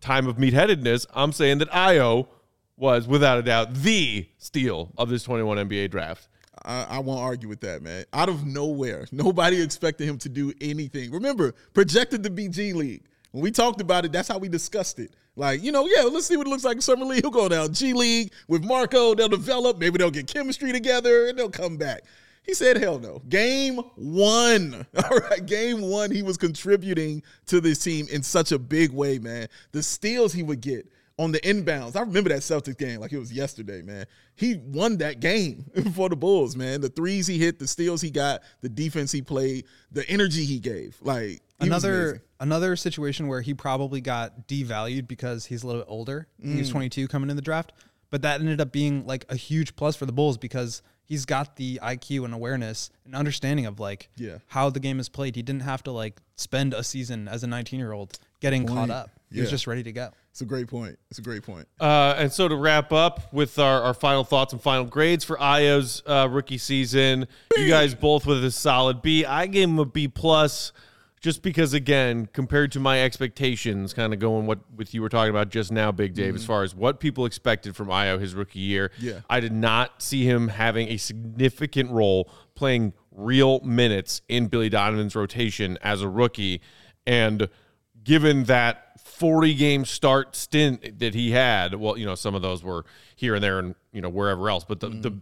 time of meatheadedness, I'm saying that Ayo was without a doubt the steal of this 21 NBA draft. I, I won't argue with that, man. Out of nowhere, nobody expected him to do anything. Remember, projected the BG League. When we talked about it, that's how we discussed it. Like, you know, yeah, let's see what it looks like in Summer League. He'll go down G League with Marko. They'll develop. Maybe they'll get chemistry together and they'll come back. He said, hell no. Game one. All right. Game one, he was contributing to this team in such a big way, man. The steals he would get on the inbounds. I remember that Celtics game like it was yesterday, man. He won that game for the Bulls, man. The threes he hit, the steals he got, the defense he played, the energy he gave. Like he another another situation where he probably got devalued because he's a little bit older. He Mm. was 22 coming in the draft, but that ended up being like a huge plus for the Bulls because he's got the IQ and awareness and understanding of like Yeah. how the game is played. He didn't have to like spend a season as a 19 year old getting caught up. He was just ready to go. It's a great point. It's a great point. Uh, and so to wrap up with our, our final thoughts and final grades for Ayo's uh, rookie season, you guys both with a solid B. I gave him a B plus, just because again, compared to my expectations, kind of going what with you were talking about just now, Big Dave, as mm-hmm. far as what people expected from Ayo his rookie year. Yeah. I did not see him having a significant role playing real minutes in Billy Donovan's rotation as a rookie, and given that 40 game start stint that he had, well, you know, some of those were here and there and, you know, wherever else, but the, the, mm-hmm.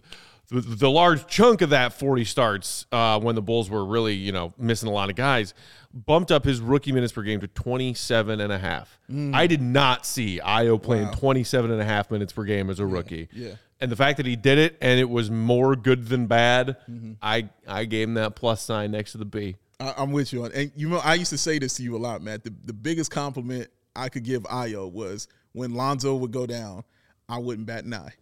The, the large chunk of that 40 starts uh, when the Bulls were really, you know, missing a lot of guys bumped up his rookie minutes per game to 27 and a half. I did not see Ayo playing 27 and a half minutes per game as a rookie. yeah. And the fact that he did it and it was more good than bad, I, I gave him that plus sign next to the B. I, I'm with you on, and you know, I used to say this to you a lot, Matt. The, the biggest compliment I could give Ayo was when Lonzo would go down, I wouldn't bat an eye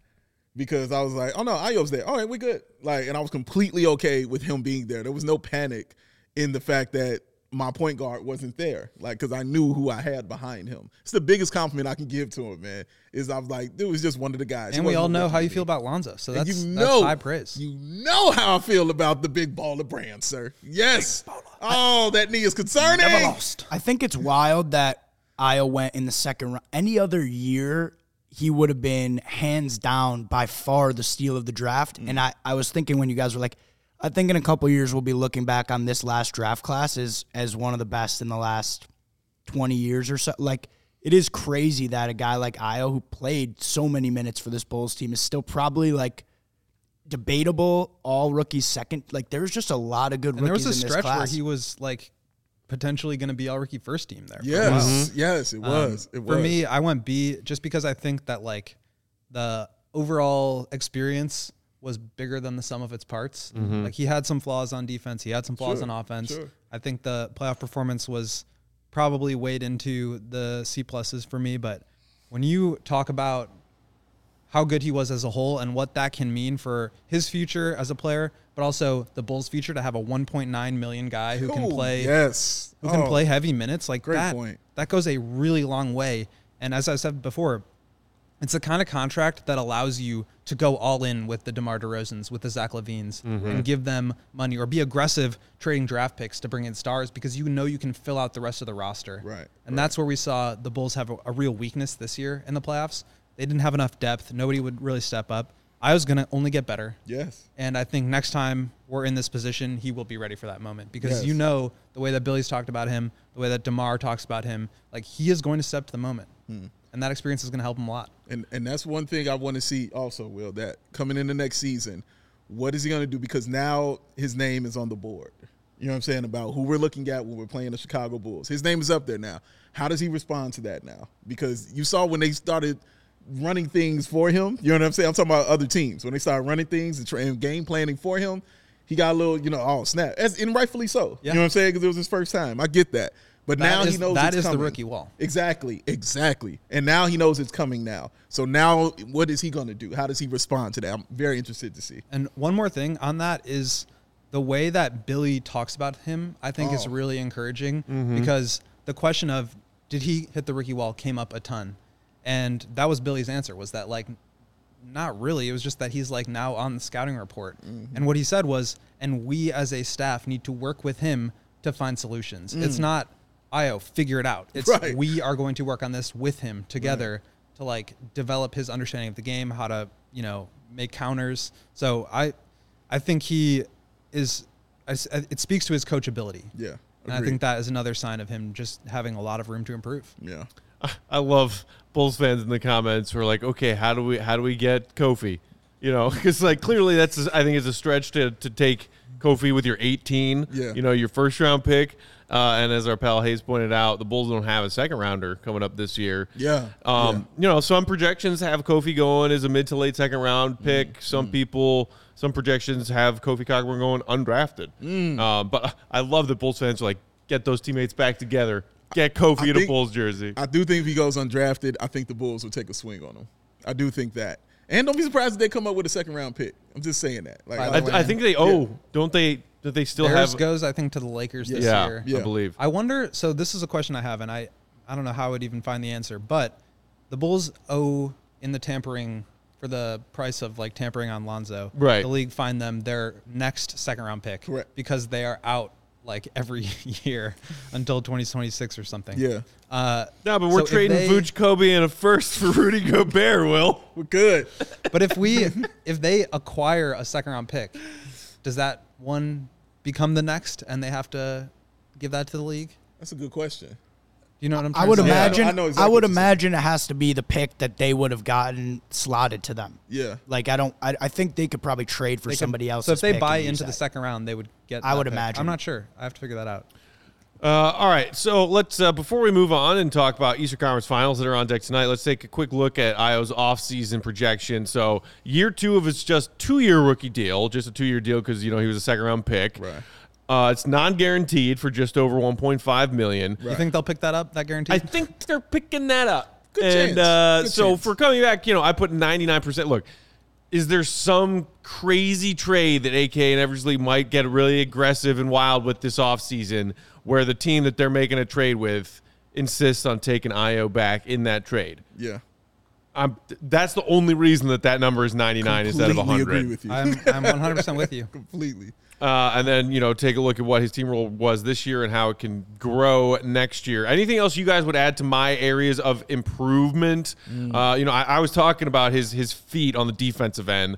because I was like, oh no, Ayo's there. All right, we're good. Like, and I was completely okay with him being there. There was no panic in the fact that my point guard wasn't there, like, because I knew who I had behind him. It's the biggest compliment I can give to him, man. Is I was like, it was just one of the guys. And we all know how you me. feel about Lonzo. So And that's, you that's know, high praise. You know how I feel about the big baller brand, sir. Yes. Oh, that knee is concerning. I think it's wild that Ayo went in the second round. Any other year, he would have been hands down by far the steal of the draft. Mm. And I, I was thinking when you guys were like, I think in a couple years we'll be looking back on this last draft class as as one of the best in the last twenty years or so. Like it is crazy that a guy like Ayo who played so many minutes for this Bulls team is still probably like debatable all rookies second. Like there's just a lot of good and there rookies was a stretch where class. he was like potentially going to be all rookie first team there. for a Yes, yes, it Um, was. it was. For me, I went B just because I think that like the overall experience was bigger than the sum of its parts. Like he had some flaws on defense, he had some flaws Sure, on offense. sure. I think the playoff performance was probably weighed into the C pluses for me. But when you talk about how good he was as a whole and what that can mean for his future as a player, but also the Bulls' future to have a 1.9 million guy who can Ooh, play Yes. who can Oh, play heavy minutes like great that. point. That goes a really long way And as I said before, it's the kind of contract that allows you to go all in with the DeMar DeRozans, with the Zach LaVines, mm-hmm. and give them money or be aggressive trading draft picks to bring in stars because you know you can fill out the rest of the roster. Right, And that's where we saw the Bulls have a, a real weakness this year in the playoffs. They didn't have enough depth. Nobody would really step up. I was going to only get better. Yes. And I think next time we're in this position, he will be ready for that moment because Yes. you know the way that Billy's talked about him, the way that DeMar talks about him, like he is going to step to the moment. Hmm. And that experience is going to help him a lot. And and that's one thing I want to see also, Will, that coming in the next season, what is he going to do? Because now his name is on the board. You know what I'm saying about who we're looking at when we're playing the Chicago Bulls. His name is up there now. How does he respond to that now? Because you saw when they started running things for him. You know what I'm saying? I'm talking about other teams when they started running things and, tra- and game planning for him. He got a little, you know, oh snap, As, and rightfully so. Yeah. You know what I'm saying? Because it was his first time. I get that, but That now is- he knows that is the rookie wall. Exactly, exactly. And now he knows it's coming now. So now what is he going to do? How does he respond to that? I'm very interested to see. And one more thing on that is the way that Billy talks about him, I think is Oh. really encouraging Mm-hmm. because the question of did he hit the rookie wall came up a ton. And that was Billy's answer was that like not really. It was just that he's like now on the scouting report. Mm-hmm. And what he said was, and we as a staff need to work with him to find solutions. It's not Ayo, figure it out. It's Mm. Right. we are going to work on this with him together to like develop his understanding of the game, how to, you know, make counters. So I I think he is it speaks to his coachability. Yeah, And I think that is another sign of him just having a lot of room to improve. Yeah, I love Bulls fans in the comments who are like, okay, how do we how do we get Kofi? You know, because like clearly that's I think it's a stretch to to take Kofi with your 18. Yeah. You know, your first round pick. Uh, and as our pal Hayes pointed out, the Bulls don't have a second rounder coming up this year. Yeah, Um, You know, some projections have Kofi going as a mid to late second round pick. Some people, some projections have Kofi Cockburn going undrafted. Um, but I love that Bulls fans are like, get those teammates back together. Get Kofi I in a Bulls jersey. I do think if he goes undrafted, I think the Bulls will take a swing on him. I do think that. And don't be surprised if they come up with a second round pick. I'm just saying that. Like, I, I, I think they oh, owe. Don't they? Do they still Theirs have? goes, I think, to the Lakers this yeah, year. Yeah. I believe. I wonder. So this is a question I have, and I, I don't know how I would even find the answer. But the Bulls owe in the tampering for the price of like tampering on Lonzo. Right. The league fined them their next second round pick. Correct. Because they are out like every year until 2026 or something. yeah, Uh, no, but we're so trading they- Vooch Coby and a first for Rudy Gobert. Will we're good. But if we if they acquire a second round pick, does that one become the next, and they have to give that to the league? That's a good question. You know what I'm I would to say? Yeah, I know- imagine. I I, know exactly would what saying. imagine it has to be the pick that they would have gotten slotted to them. Yeah, Like I don't. I, I think they could probably trade for They could- somebody else. So if they buy into the second round, they would get. I that would pick. imagine. I'm not sure. I have to figure that out. Uh, all right, so let's uh, before we move on and talk about Eastern Conference Finals that are on deck tonight. Let's take a quick look at Io's offseason projection. So year two of his just two year rookie deal, just a two year deal because you know he was a second round pick. Right. Uh, it's non guaranteed for just over 1.5 million. You think they'll pick that up? That guarantee? I think they're picking that up. Good and chance. Uh, Good so chance. for coming back, you know, I put 99%. Look, is there some crazy trade that AK and Eversley might get really aggressive and wild with this offseason where the team that they're making a trade with insists on taking Ayo back in that trade? yeah. I'm, that's the only reason that that number is 99 instead of Completely 100. agree with you. I'm I'm 100 percent with you. Completely. Uh, and then you know take a look at what his team role was this year and how it can grow next year. Anything else you guys would add to my areas of improvement? Uh, you know, I, I was talking about his his feet on the defensive end,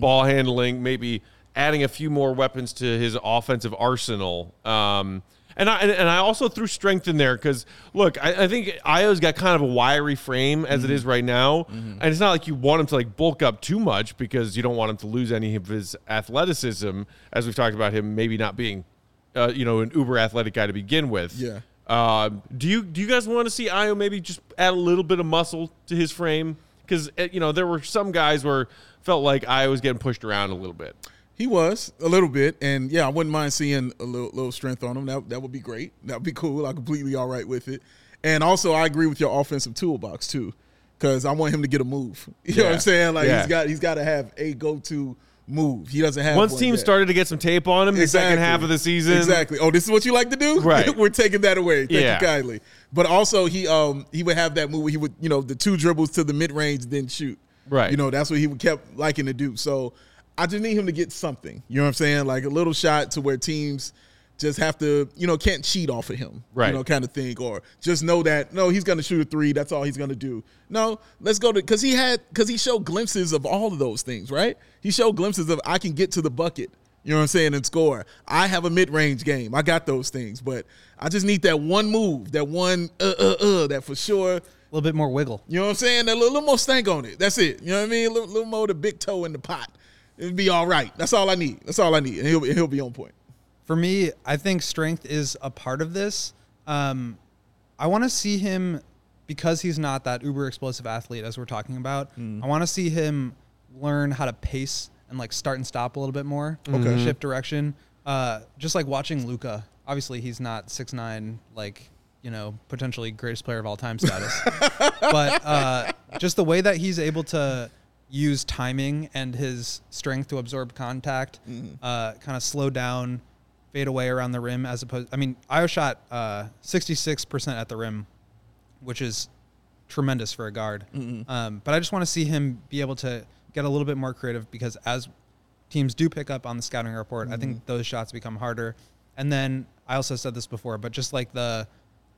ball handling, maybe adding a few more weapons to his offensive arsenal. Um, and I and, I also threw strength in there because look, I, I think Ayo's got kind of a wiry frame as it is right now, and it's not like you want him to like bulk up too much because you don't want him to lose any of his athleticism, as we've talked about him maybe not being, uh, you know, an uber athletic guy to begin with. Yeah. Um, do you do you guys want to see Ayo maybe just add a little bit of muscle to his frame? Because you know there were some guys where felt like Ayo was getting pushed around a little bit. He was a little bit, and yeah, I wouldn't mind seeing a little, little strength on him. That that would be great. That would be cool. I'm completely all right with it. And also, I agree with your offensive toolbox too, because I want him to get a move. You know what I'm saying? Like Yeah. he's got he's got to have a go to move. He doesn't have Once one teams yet. started to get some tape on him the second half of the season. Exactly. Oh, this is what you like to do? Right. We're taking that away. Thank Yeah. you kindly. But also he um he would have that move where he would, you know, the two dribbles to the mid range, then shoot. Right. You know, that's what he would kept liking to do. So I just need him to get something. You know what I'm saying? Like a little shot to where teams just have to, you know, can't cheat off of him. Right. You know, kind of thing. Or just know that no, he's gonna shoot a three. That's all he's gonna do. No, let's go to because he had because he showed glimpses of all of those things, right? He showed glimpses of I can get to the bucket. You know what I'm saying? And score. I have a mid-range game. I got those things, but I just need that one move, that one uh uh uh, that for sure. A little bit more wiggle. You know what I'm saying? A little, little more stank on it. That's it. You know what I mean? A little, little more the big toe in the pot. It'll be all right. That's all I need. That's all I need, and he'll he'll be on point. For me, I think strength is a part of this. Um, I want to see him because he's not that uber explosive athlete as we're talking about. I want to see him learn how to pace and like start and stop a little bit more. Okay, shift direction. Uh, just like watching Luka. Obviously, he's not six nine like you know potentially greatest player of all time status, but uh, just the way that he's able to use timing and his strength to absorb contact, uh, kind of slow down, fade away around the rim as opposed. I mean, Ayo shot uh, 66% at the rim, which is tremendous for a guard. Um, but I just want to see him be able to get a little bit more creative because as teams do pick up on the scouting report, I think those shots become harder. And then I also said this before, but just like the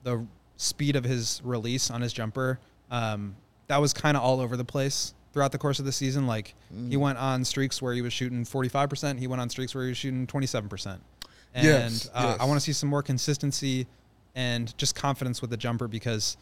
the speed of his release on his jumper, um, that was kind of all over the place throughout the course of the season. Like he went on streaks where he was shooting 45%, he went on streaks where he was shooting 27%. And Yes, uh, yes. I want to see some more consistency and just confidence with the jumper because,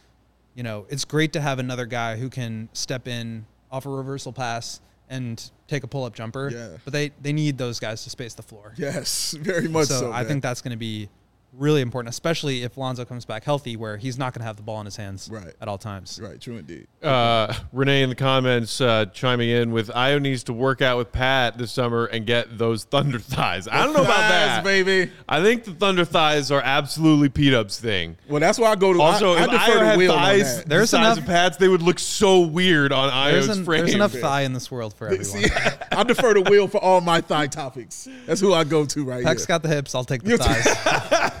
you know, it's great to have another guy who can step in off a reversal pass and take a pull up jumper. Yeah. But they, they need those guys to space the floor. Yes, very much so. so I think that's going to be really important, especially if Lonzo comes back healthy, where he's not going to have the ball in his hands Right. at all times. right. True indeed. Uh, Renee in the comments uh, chiming in with Ayo needs to work out with Pat this summer and get those thunder thighs. I don't know about that, baby. I think the thunder thighs are absolutely Pete Up's thing. Well, that's why I go to. Also, I, I if defer Ayo to had Will thighs that. the There's size enough- of Pat's, they would look so weird on Ayo's There's, an- frame. there's enough thigh in this world for everyone. See, I defer to Will for all my thigh topics. That's who I go to right Peck's here. got the hips. I'll take the thighs.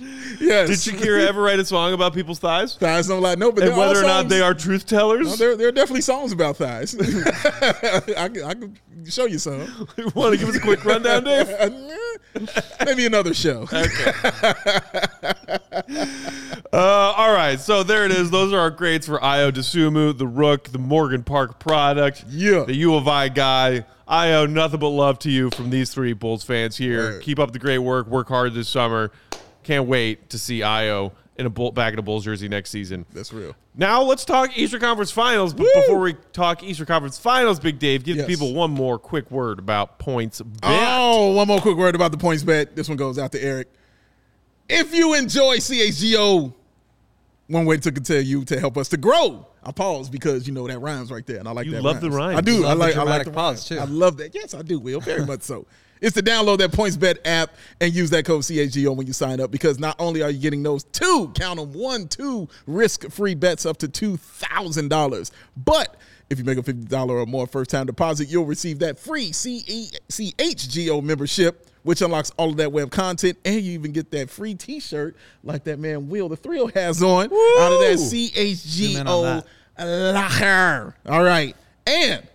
yes. Did Shakira ever write a song about people's thighs? thighs? I'm like no, but And whether or not they are truth tellers? No, there, there are definitely songs about thighs. I, can, I can show you some. Want to give us a quick rundown, Dave? Maybe another show. Uh, all right, so there it is. Those are our grades for Ayo Dosunmu, the Rook, the Morgan Park product, Yeah. the U of I guy. I owe nothing but love to you from these three Bulls fans here. Word. Keep up the great work. Work hard this summer. Can't wait to see Ayo in a bull, back in a Bulls jersey next season. That's real. Now let's talk Eastern Conference Finals. But Woo! before we talk Eastern Conference Finals, Big Dave, give Yes. people one more quick word about PointsBet. Oh, one more quick word about the PointsBet. This one goes out to Eric. If you enjoy CHGO, one way to continue to help us to grow. I pause because you know that rhymes right there, and I like You that. love the rhyme. I do. Love I like. I like the pause, rhymes. too. I love that. Yes, I do. Will very much so. It's to download that PointsBet app and use that code CHGO when you sign up because not only are you getting those two, count them, one, two risk-free bets up to two thousand dollars, but if you make a fifty dollar or more first-time deposit, you'll receive that free CHGO membership which unlocks all of that web content, and you even get that free T-shirt like that man Will the Thrill has on out of that Zoom in on CHGO locker. All right, and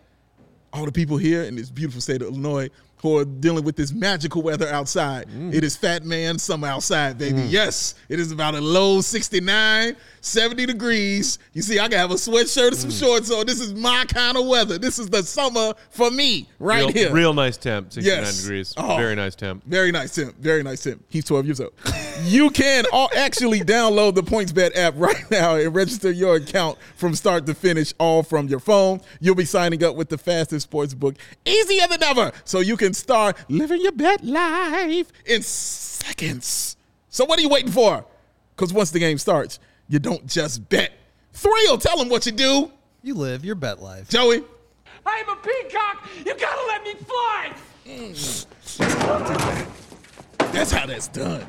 all the people here in this beautiful state of Illinois who are dealing with this magical weather outside. Mm. It is Fat Man Summer outside, baby. Mm. Yes, it is about a low 69, 70 degrees. You see, I can have a sweatshirt and some mm. shorts on. This is my kind of weather. This is the summer for me right real, here. real nice temp, 69 Yes. degrees. Oh. Very nice temp. Very nice, Tim. Very nice, Tim. He's 12 years old. you can actually download the PointsBet app right now and register your account from start to finish, all from your phone. You'll be signing up with the fastest sports book, easier than ever, so you can start living your bet life in seconds. So what are you waiting for? Because once the game starts, you don't just bet. Thrill, tell them what you do, you live your bet life. Joey. I'm a peacock! You gotta let me fly! That's how that's done.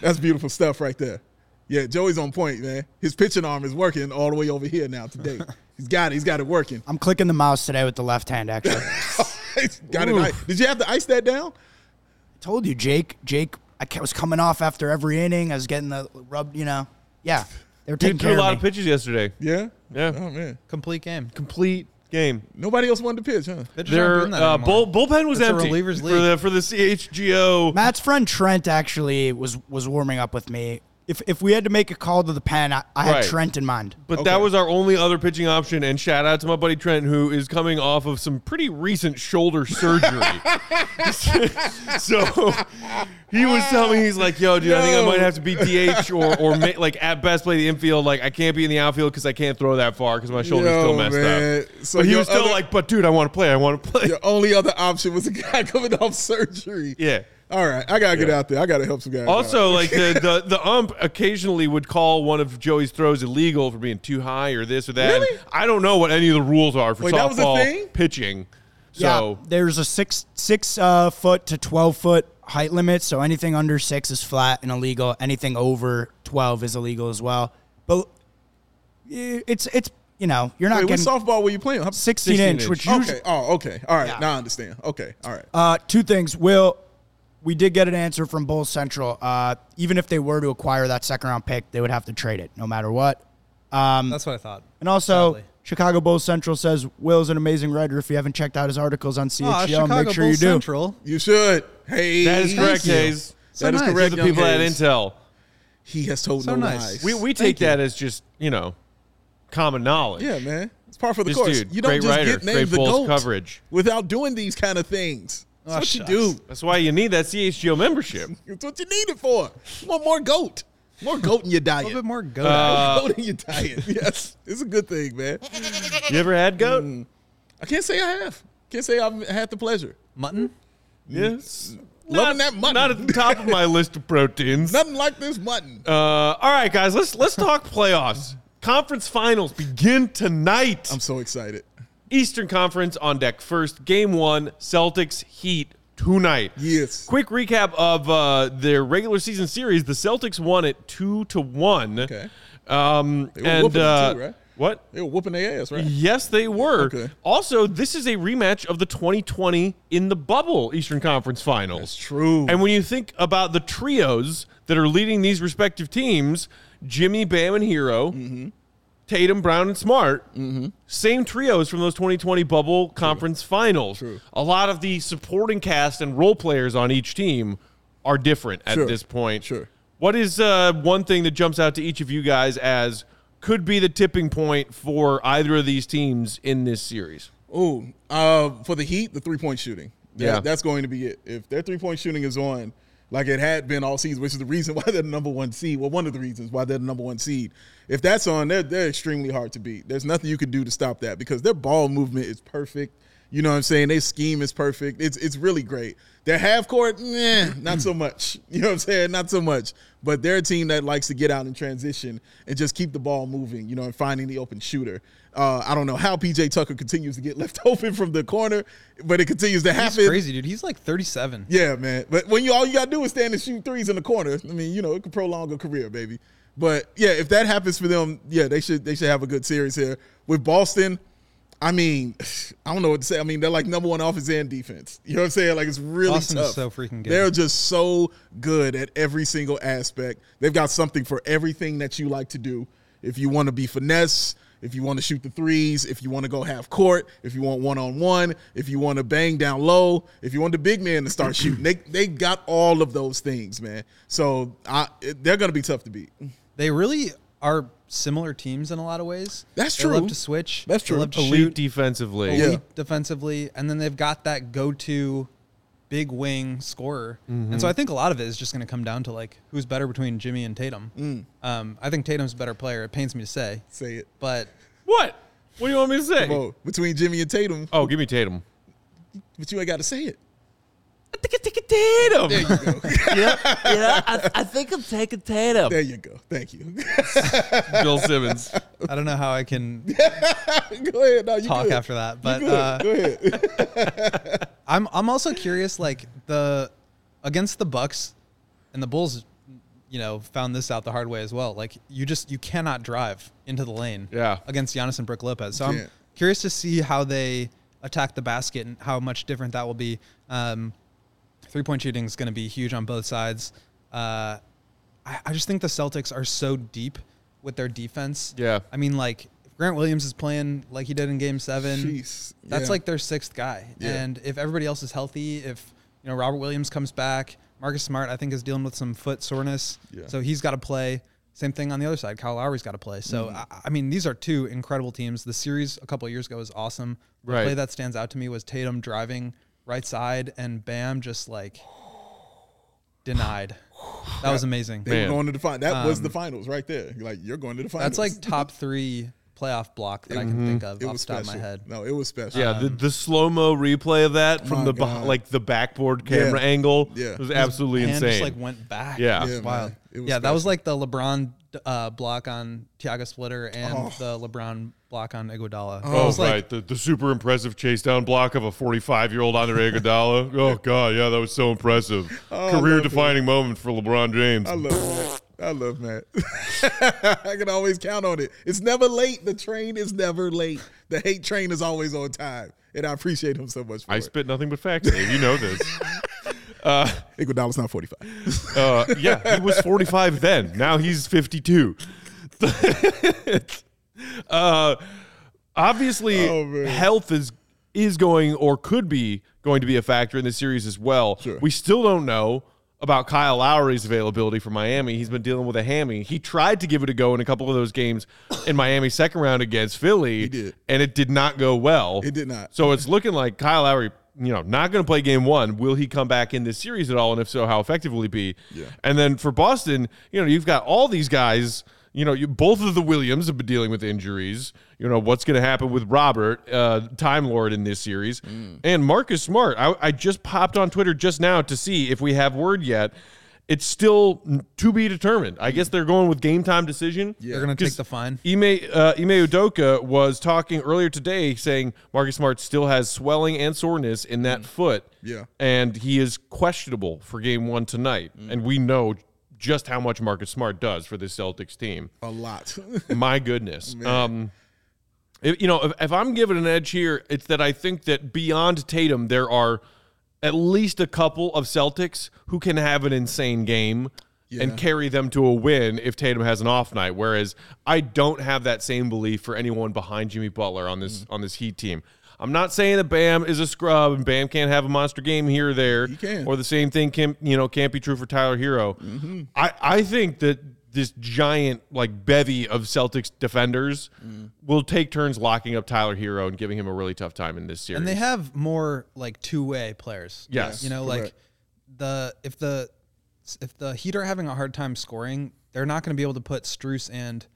That's beautiful stuff right there. Yeah, Joey's on point, man. His pitching arm is working all the way over here now today. He's got it. He's got it working. I'm clicking the mouse today with the left hand. Actually, He's got it. ice- Did you have to ice that down? I told you, Jake. Jake, I was coming off after every inning. I was getting the rub. You know, yeah, they were taking Dude threw care a lot of of pitches yesterday. Yeah. Yeah. Oh man. Complete game. Complete game. Nobody else wanted to pitch, huh? Pitchers aren't Their uh, bull, bullpen was It's a empty relievers for the for the CHGO. Matt's friend Trent actually was was warming up with me. If if we had to make a call to the pen, I, I had Right. Trent in mind. But Okay. that was our only other pitching option. And shout out to my buddy Trent, who is coming off of some pretty recent shoulder surgery. so he was telling me, he's like, yo, dude, I think I Yo. might have to be DH or, or ma- like at best play the infield. Like, I can't be in the outfield because I can't throw that far because my shoulder's Yo, still messed man. up. So but he your was still other- like, but dude, I want to play. I want to play. Your only other option was a guy coming off surgery. Yeah. All right, I gotta get out there. I gotta help some guys. out. Also, like the, the the ump occasionally would call one of Joey's throws illegal for being too high or this or that. Really? And I don't know what any of the rules are for Wait, that was a softball thing? pitching. yeah, So there's a six six uh, foot to twelve foot height limit. So anything under six is flat and illegal. Anything over twelve is illegal as well. But it's it's you know you're not Wait, what softball were you playing? How- 16, 16 inch, inch. which usually Okay. Oh, okay. All right. Yeah. Now I understand. Okay. All right. Uh, two things. Will, we did get an answer from Bulls Central. Uh, even if they were to acquire that second round pick, they would have to trade it no matter what. That's what I thought. And also, Sadly. Chicago Bulls Central says Will's an amazing writer. If you haven't checked out his articles on CHGO, Aw, Chicago make sure Bulls you do. Central. You should. Hey, that is correct. Hayes. So That is nice. correct. The people young at Intel. He has told So no nice. lies. We, we Thank take you. that as just, you know, common knowledge. yeah, man. It's par for the This course. dude, you don't great just writer, get named great the Bulls goat coverage. without doing these kind of things. That's Oh, what you do. That's why you need that CHGO membership. That's what you need it for. You want more goat. More goat in your diet. A diet. little bit more go. Uh, goat in your diet. Yes. It's a good thing, man. You ever had goat? Mm. I can't say I have. Can't say I've had the pleasure. Mutton? Yes. Loving Not- that mutton. Not at the top of my list of proteins. Nothing like this mutton. Uh, all right, guys, let's let's talk playoffs. Conference finals begin tonight. I'm so excited. Eastern Conference on deck first. Game one, Celtics Heat tonight. Yes. Quick recap of uh, their regular season series. The Celtics won it two to one. Okay. Um, They were and uh, too, right? what? They were whooping their ass, right? Yes, they were. Okay. Also, this is a rematch of the 2020 in the bubble Eastern Conference Finals. That's true. And when you think about the trios that are leading these respective teams, Jimmy, Bam, and Herro, Mm-hmm. Tatum, Brown, and Smart, same trios from those 2020 bubble conference finals. True. A lot of the supporting cast and role players on each team are different at Sure. this point. Sure. What is uh, one thing that jumps out to each of you guys as could be the tipping point for either of these teams in this series? Oh, uh, for the Heat, the three point shooting. That- Yeah. that's going to be it. If their three point shooting is on, like it had been all season, which is the reason why they're the number one seed. Well, one of the reasons why they're the number one seed. If that's on, they're they're extremely hard to beat. There's nothing you can do to stop that because their ball movement is perfect. You know what I'm saying? Their scheme is perfect. It's it's really great. Their half court, nah, not so much. You know what I'm saying? Not so much. But they're a team that likes to get out in transition and just keep the ball moving, you know, and finding the open shooter. Uh, I don't know how PJ Tucker continues to get left open from the corner, but it continues to He's happen. crazy, dude. He's like 37. Yeah, man. But when you all you gotta do is stand and shoot threes in the corner, I mean, you know, it could prolong a career, baby. But yeah, if that happens for them, yeah, they should they should have a good series here. With Boston, I mean, I don't know what to say. I mean, they're like number one offense and defense. You know what I'm saying? Like it's really Boston tough. so freaking good. They're just so good at every single aspect. They've got something for everything that you like to do. If you want to be finesse, if you want to shoot the threes, if you want to go half court, if you want one on one, if you want to bang down low, if you want the big man to start shooting, they they got all of those things, man. So I, they're gonna be tough to beat. They really are similar teams in a lot of ways. That's they true. love to switch. That's They true. love to Elite shoot defensively. Yeah. elite defensively, and then they've got that go-to big wing scorer. And so I think a lot of it is just going to come down to like who's better between Jimmy and Tatum. Mm. Um, I think Tatum's a better player. It pains me to say, Say it. but What? What do you want me to say? Whoa, between Jimmy and Tatum, Oh, give me Tatum. but you ain't got to say it. I think it's taking Tatum. There you go. yeah, I, I think I'm taking Tatum. there you go. Thank you. Bill Simmons. I don't know how I can go ahead. No, you talk good. after that. You But good. uh, go ahead. I'm I'm also curious, like the against the Bucks and the Bulls you know, found this out the hard way as well. Like you just you cannot drive into the lane Yeah. against Giannis and Brook Lopez. So I'm curious to see how they attack the basket and how much different that will be. Um, three point shooting is going to be huge on both sides. Uh, I, I just think the Celtics are so deep with their defense. Yeah. I mean, like if Grant Williams is playing like he did in Game Seven. Jeez. That's Yeah. like their sixth guy. Yeah. And if everybody else is healthy, if you know Robert Williams comes back, Marcus Smart I think is dealing with some foot soreness, Yeah. so he's got to play. Same thing on the other side. Kyle Lowry's got to play. So Mm-hmm. I, I mean, these are two incredible teams. The series a couple of years ago was awesome. The Right. play that stands out to me was Tatum driving right side and Bam just like denied. That was amazing. They were going to the final. That was the Um, finals right there. Like you're going to the finals. That's like top three playoff block that I can think of it off was the top special. of my head. No, it was special. Yeah, the, the slow mo replay of that from the beh- God. like the backboard camera Yeah. angle Yeah. it was absolutely hand insane. just like went back. Yeah. It was Yeah, wild. man. It was yeah, that was like the LeBron uh, block on Tiago Splitter and Oh. the LeBron block on Iguodala. Oh, it was like right. The, the super impressive chase down block of a 45 year old Andre Iguodala. oh, God. Yeah, that was so impressive. Oh, Career defining moment for LeBron James. I love Matt. I love Matt. I can always count on it. It's never late. The train is never late. The hate train is always on time, and I appreciate him so much for I it. spit nothing but facts, Dave. You know this. Uh, Iguodala's not forty five. Uh, yeah, he was 45 then. Now he's 52. uh, obviously, Oh, health is is going or could be going to be a factor in the series as well. Sure. We still don't know about Kyle Lowry's availability for Miami. He's been dealing with a hammy. He tried to give it a go in a couple of those games in Miami's second round against Philly, He did. and it did not go well. It did not. So it's looking like Kyle Lowry, you know, not going to play game one. Will he come back in this series at all? And if so, how effective will he be? Yeah. And then for Boston, you know, you've got all these guys. You know, you, both of the Williams have been dealing with injuries. You know what's going to happen with Robert, uh, Time Lord, in this series, Mm. and Marcus Smart. I, I just popped on Twitter just now to see if we have word yet. It's still to be determined. I guess they're going with game time decision. they're gonna take the fine. Ime, uh, Ime Udoka was talking earlier today saying Marcus Smart still has swelling and soreness in that foot. Yeah. And he is questionable for game one tonight. And we know just how much Marcus Smart does for this Celtics team. A lot. My goodness. Um, if, you know, if, if I'm giving an edge here, it's that I think that beyond Tatum, there are at least a couple of Celtics who can have an insane game and carry them to a win if Tatum has an off night. Whereas I don't have that same belief for anyone behind Jimmy Butler on this Mm. on this Heat team. I'm not saying that Bam is a scrub and Bam can't have a monster game here or there. He can. Or the same thing can you know can't be true for Tyler Herro. Mm-hmm. I, I think that this giant like bevy of Celtics defenders Mm. will take turns locking up Tyler Herro and giving him a really tough time in this series. And they have more like two way players. Yes, You know, correct. like the if the if the Heat are having a hard time scoring, they're not going to be able to put Strus and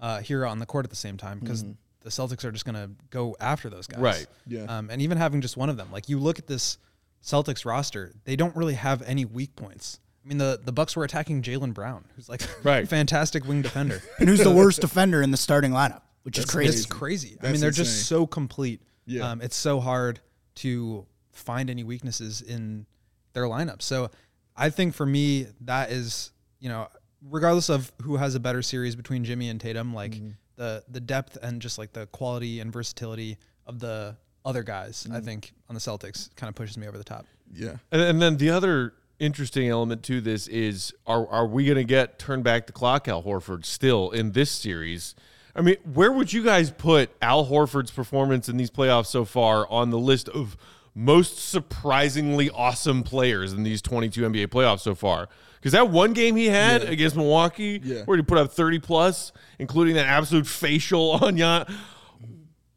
uh, Herro on the court at the same time because the Celtics are just going to go after those guys. Right. Yeah. Um, and even having just one of them, like you look at this Celtics roster, they don't really have any weak points. I mean, the the Bucks were attacking Jaylen Brown, who's like Right. a fantastic wing defender. And who's the worst defender in the starting lineup, which is crazy. It's crazy. I mean, they're insane. just so complete. Yeah. Um, it's so hard to find any weaknesses in their lineup. So I think for me, that is, you know, regardless of who has a better series between Jimmy and Tatum, like Mm-hmm. The the depth and just like the quality and versatility of the other guys, Mm-hmm. I think on the Celtics kind of pushes me over the top. yeah. and, and then the other interesting element to this is are are we going to get turn back the clock Al Horford still in this series? I mean, where would you guys put Al Horford's performance in these playoffs so far on the list of most surprisingly awesome players in these 22 NBA playoffs so far? Because that one game he had Yeah. against Milwaukee, Yeah. where he put up 30 plus, including that absolute facial on Jan.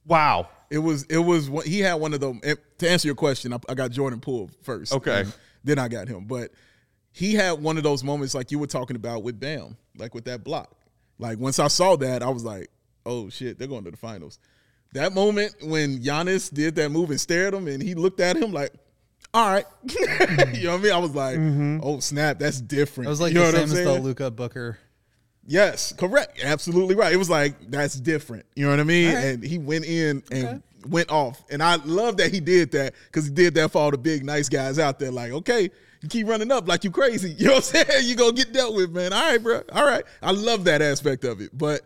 Wow. It was it was he had one of them. To answer your question, I, I got Jordan Poole first. Okay. then I got him, but he had one of those moments like you were talking about with Bam, like with that block. Like once I saw that, I was like, "Oh shit, they're going to the finals." That moment when Giannis did that move and stared him, and he looked at him like, "All right," you know what I mean? I was like, mm-hmm. "Oh snap, that's different." I was like you know the what I'm same as the? Luka Booker. Yes, correct. Absolutely right. It was like that's different. You know what I mean? Right. And he went in and went off. And I love that he did that because he did that for all the big nice guys out there. Like, okay, You keep running up like you crazy. You know what I'm saying? You gonna get dealt with, man. All right, bro. All right. I love that aspect of it. But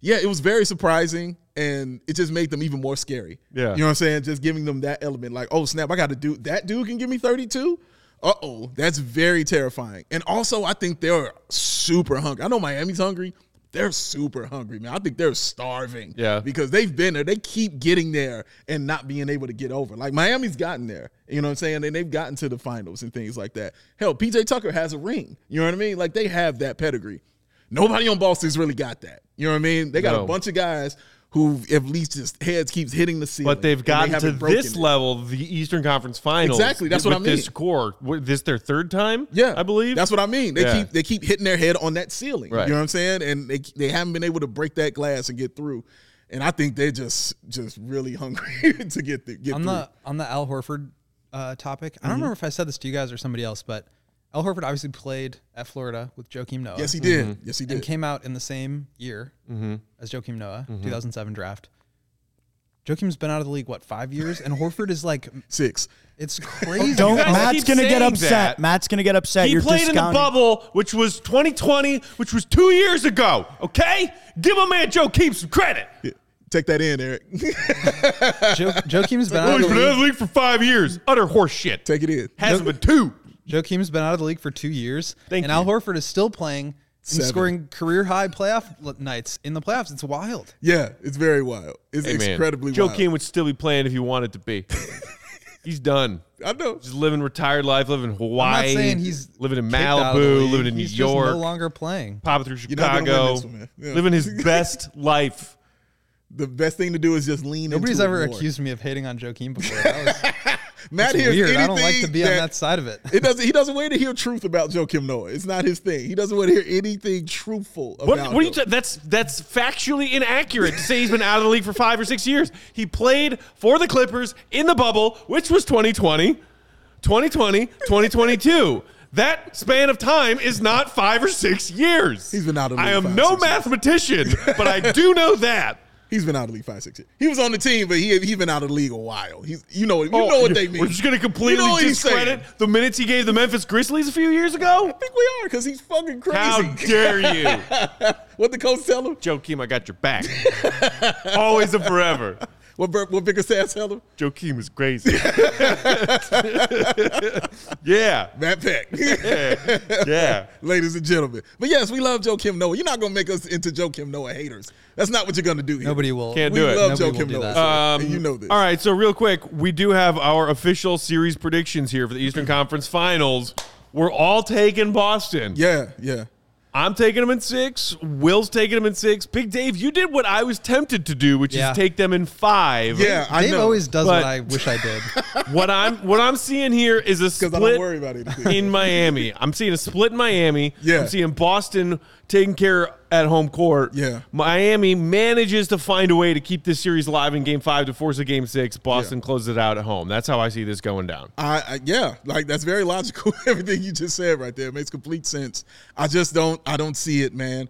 yeah, it was very surprising and it just made them even more scary. Yeah. You know what I'm saying? Just giving them that element, like, oh snap, I gotta do that dude can give me 32. Uh-oh. That's very terrifying. And also I think they're super hungry. I know Miami's hungry. They're super hungry, man. I think they're starving. Yeah. Because they've been there. They keep getting there and not being able to get over. Like Miami's gotten there. You know what I'm saying? And they've gotten to the finals and things like that. Hell, PJ Tucker has a ring. You know what I mean? Like they have that pedigree. Nobody on Boston's really got that. You know what I mean? They got No. a bunch of guys who at least his heads keeps hitting the ceiling. But they've and they gotten to this it. level, the Eastern Conference Finals. Exactly, that's what with I mean. This score, What, this their third time. Yeah, I believe that's what I mean. They Yeah. keep they keep hitting their head on that ceiling. Right. You know what I'm saying? And they they haven't been able to break that glass and get through. And I think they're just just really hungry to get the, get on through. the on the Al Horford uh, topic, Mm-hmm. I don't remember if I said this to you guys or somebody else, but Al Horford obviously played at Florida with Joakim Noah. yes, he did. Yes, he did. and came out in the same year Mm-hmm. as Joakim Noah, 2007 draft. Joakim's been out of the league what five years, and Horford is like Six. it's crazy. Don't. Matt's gonna get upset. that. Matt's gonna get upset. He You're played in the bubble, which was 2020, which was two years ago. Okay, give my man Joakim some credit. Take that in, Eric. Jo- Joakim's been out of he's the been out of league. the league for five years. Utter horse shit. Take it in. Hasn't been two. Joakim's been out of the league for two years, Thank and you. Al Horford is still playing and Seven. scoring career high playoff nights in the playoffs. It's wild. Yeah, it's very wild. It's Hey, man, incredibly Joe wild. Keem would still be playing if he wanted to be. he's done. I know. Just living retired life, living in Hawaii. I'm not saying he's living in kicked out of the Malibu, league. living in New He's just York, no longer playing. popping through You're not gonna win Chicago, this one, man. Yeah. living his best life. The best thing to do is just lean Nobody's into it ever more. accused me of hating on Joakim before. That was Matt that's hears weird. anything I don't like to be on that side of it. It doesn't. He doesn't want to hear truth about Joakim Noah. It's not his thing. He doesn't want to hear anything truthful about. What, what are you? him. ta- that's that's factually inaccurate to say he's been out of the league for five or six years. He played for the Clippers in the bubble, which was 2020, 2020, 2022. That span of time is not five or six years. He's been out of the I am five, no six years. mathematician, but I do know that. He's been out of the league five, six years. He was on the team, but he he's been out of the league a while. He's you know you Oh, know what they mean. We're just going to completely You know discredit the minutes he gave the Memphis Grizzlies a few years ago. I think we are because he's fucking crazy. How dare you? what the coach tell him? Joakim, I got your back. Always and forever. What Bur- what Bigger Sam tell him? Joakim is crazy. yeah. Matt Peck. Yeah. Ladies and gentlemen. But yes, we love Joakim Noah. You're not gonna make us into Joakim Noah haters. That's not what you're gonna do here. Nobody will. Can't we do it. love Nobody Joakim Noah. Um, and you know this. All right, so real quick, we do have our official series predictions here for the Eastern Conference Finals. We're all taking Boston. Yeah, yeah. I'm taking them in six. Will's taking them in six. Big Dave, you did what I was tempted to do, which Yeah. is take them in five. Yeah, I Dave know. always does But- what I wish I did. What I'm what I'm seeing here is a because split I don't worry about anything. in Miami. I'm seeing a split in Miami. Yeah. I'm seeing Boston taking care at home court. Yeah. Miami manages to find a way to keep this series alive in game five to force a game six. Boston closes it out at home. That's how I see this going down. I, I yeah, like that's very logical. Everything you just said right there makes complete sense. I just don't I don't see it, man.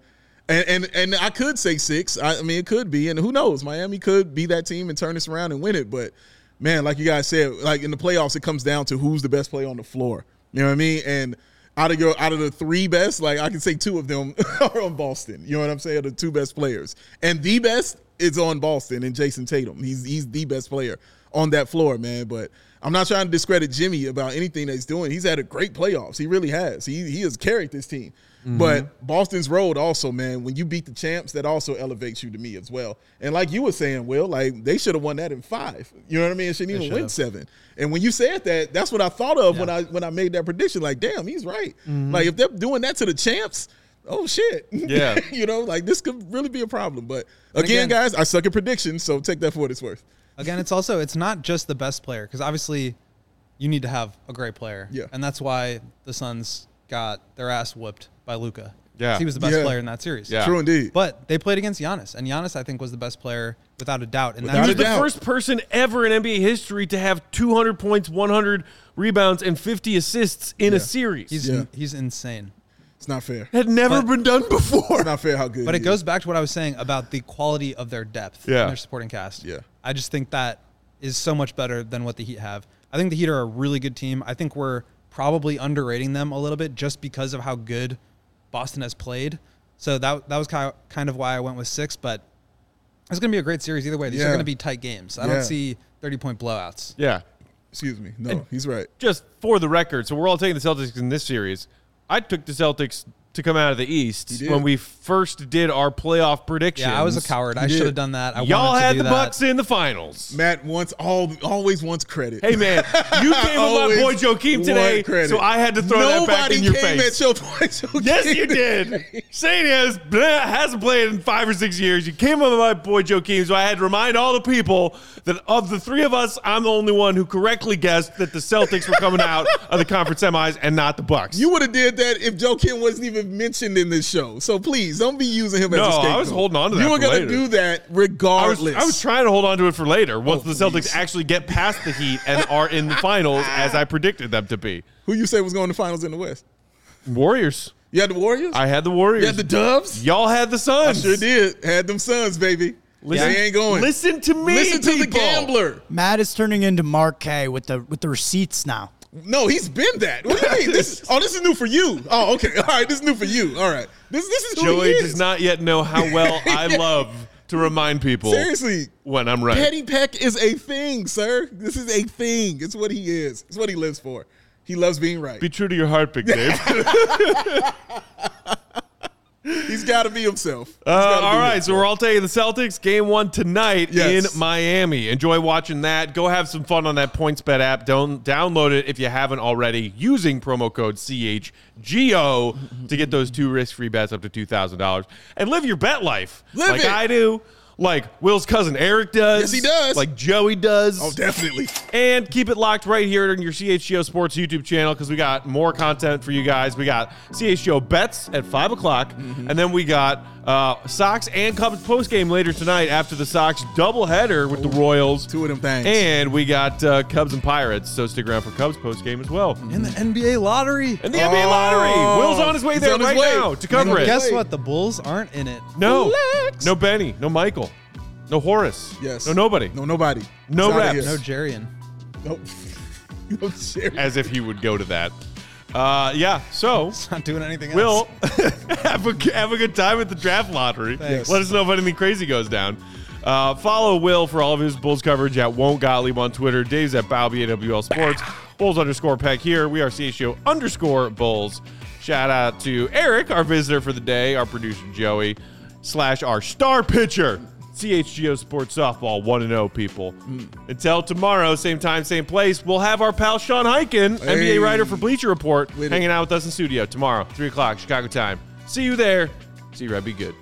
And and and I could say six. I, I mean, it could be, and who knows? Miami could be that team and turn this around and win it. But man, like you guys said, like in the playoffs, it comes down to who's the best player on the floor. You know what I mean? And out of your out of the three best, like I can say two of them are on Boston. You know what I'm saying? The two best players, and the best is on Boston and Jayson Tatum. He's he's the best player on that floor, man. But I'm not trying to discredit Jimmy about anything that he's doing. He's had a great playoffs. He really has. He he has carried this team. But mm-hmm. Boston's road also, man, when you beat the champs, that also elevates you to me as well. And like you were saying, Will, like they should have won that in five. You know what I mean? It shouldn't even win seven. And when you said that, that's what I thought of when I when I made that prediction. Like, damn, he's right. Mm-hmm. Like if they're doing that to the champs, oh shit. Yeah. you know, like this could really be a problem. But again, again- guys, I suck at predictions, so take that for what it's worth. Again, it's also it's not just the best player because obviously you need to have a great player. Yeah. and that's why the Suns got their ass whooped by Luka. Yeah. he was the best Yeah. player in that series. Yeah. True indeed. but they played against Giannis, and Giannis I think was the best player without a doubt. And Without He was the doubt. first person ever in NBA history to have 200 points, 100 rebounds, and 50 assists in a series. he's Yeah. he's insane. It's not fair. had never But- been done before. It's not fair how good. But he it is. goes back to what I was saying about the quality of their depth Yeah. in their supporting cast. Yeah. I just think that is so much better than what the Heat have. I think the Heat are a really good team. I think we're probably underrating them a little bit just because of how good Boston has played. So that that was kind of, kind of why I went with six. But it's going to be a great series either way. These are going to be tight games. I Yeah. don't see 30 point blowouts. Yeah. Excuse me. No, he's right. Just for the record, so we're all taking the Celtics in this series. I took the Celtics to come out of the East when we first did our playoff predictions. Yeah, I was a coward. I should have done that. I Y'all wanted to had do the that. Bucks in the finals. Matt wants all always wants credit. Hey man, you came with my boy Joakim today, credit. so I had to throw that back in your came face. At your boy Yes, you did. Shane has hasn't played in five or six years. You came with my boy Joakim, so I had to remind all the people that of the three of us, I'm the only one who correctly guessed that the Celtics were coming out of the conference semis and not the Bucks. You would have did that if Joakim wasn't even mentioned in this show. So please don't be using him No, as a scapegoat. I was holding on to that You were gonna do that I was, regardless. I was trying to hold on to it for later once Oh, the Celtics please. actually get past the Heat and are in the finals as I predicted them to be. Who you say was going to finals in the West? Warriors. You had the Warriors. I had the Warriors. you had the Dubs. Y'all had the Suns. I sure did. Had them Suns, baby. Listen, they ain't going. Listen to me. Listen to the gambler. Matt is turning into Mark K with the with the receipts now. No, he's been that. What do you mean? This, oh, this is new for you. Oh, okay. All right, this is new for you. All right. This this is Joey is. does not yet know how well I love to remind people Seriously, when I'm right. Petty Peck is a thing, sir. This is a thing. It's what he is. It's what he lives for. He loves being right. Be true to your heart, Big Dave. He's got to be himself. Uh, all right, himself. so we're all taking the Celtics. Game one tonight Yes. in Miami. Enjoy watching that. Go have some fun on that PointsBet app. Don't download it if you haven't already. Using promo code CHGO to get those two risk-free bets up to two thousand dollars and live your bet life Live like it. I do, like Will's cousin Eric does. Yes, he does. Like Joey does. Oh, definitely. And keep it locked right here on your CHGO Sports YouTube channel because we got more content for you guys. We got CHGO bets at 5 o'clock, Mm-hmm. and then we got uh, Sox and Cubs postgame later tonight after the Sox doubleheader with the Royals. Two of them things. And we got uh, Cubs and Pirates, so stick around for Cubs postgame as well. In the NBA lottery. And the NBA lottery. Oh, Will's on his way there right way. now to cover And it. Guess what? The Bulls aren't in it. no, Relax. no Benny, no Michael, no Horace, Yes. no nobody, No nobody. No It's outta reps. here. No Jarian. No. no Jerry. as if he would go to that. Uh, yeah, so It's not doing anything Will, have a, have a good time at the draft lottery. Thanks. Let us know if anything crazy goes down. Uh, follow Will for all of his Bulls coverage at Won't Gottlieb on Twitter. Dave's at Balby AWL Sports. Bulls underscore Peck here. We are CHO underscore Bulls. Shout out to Eric, our visitor for the day, our producer Joey, slash our star pitcher. CHGO Sports Softball 1 0 people. Mm. Until tomorrow, same time, same place, we'll have our pal Sean Highkin, NBA writer for Bleacher Report, hanging out with us in studio tomorrow, 3 o'clock, Chicago time. See you there. See you, Red. Be good.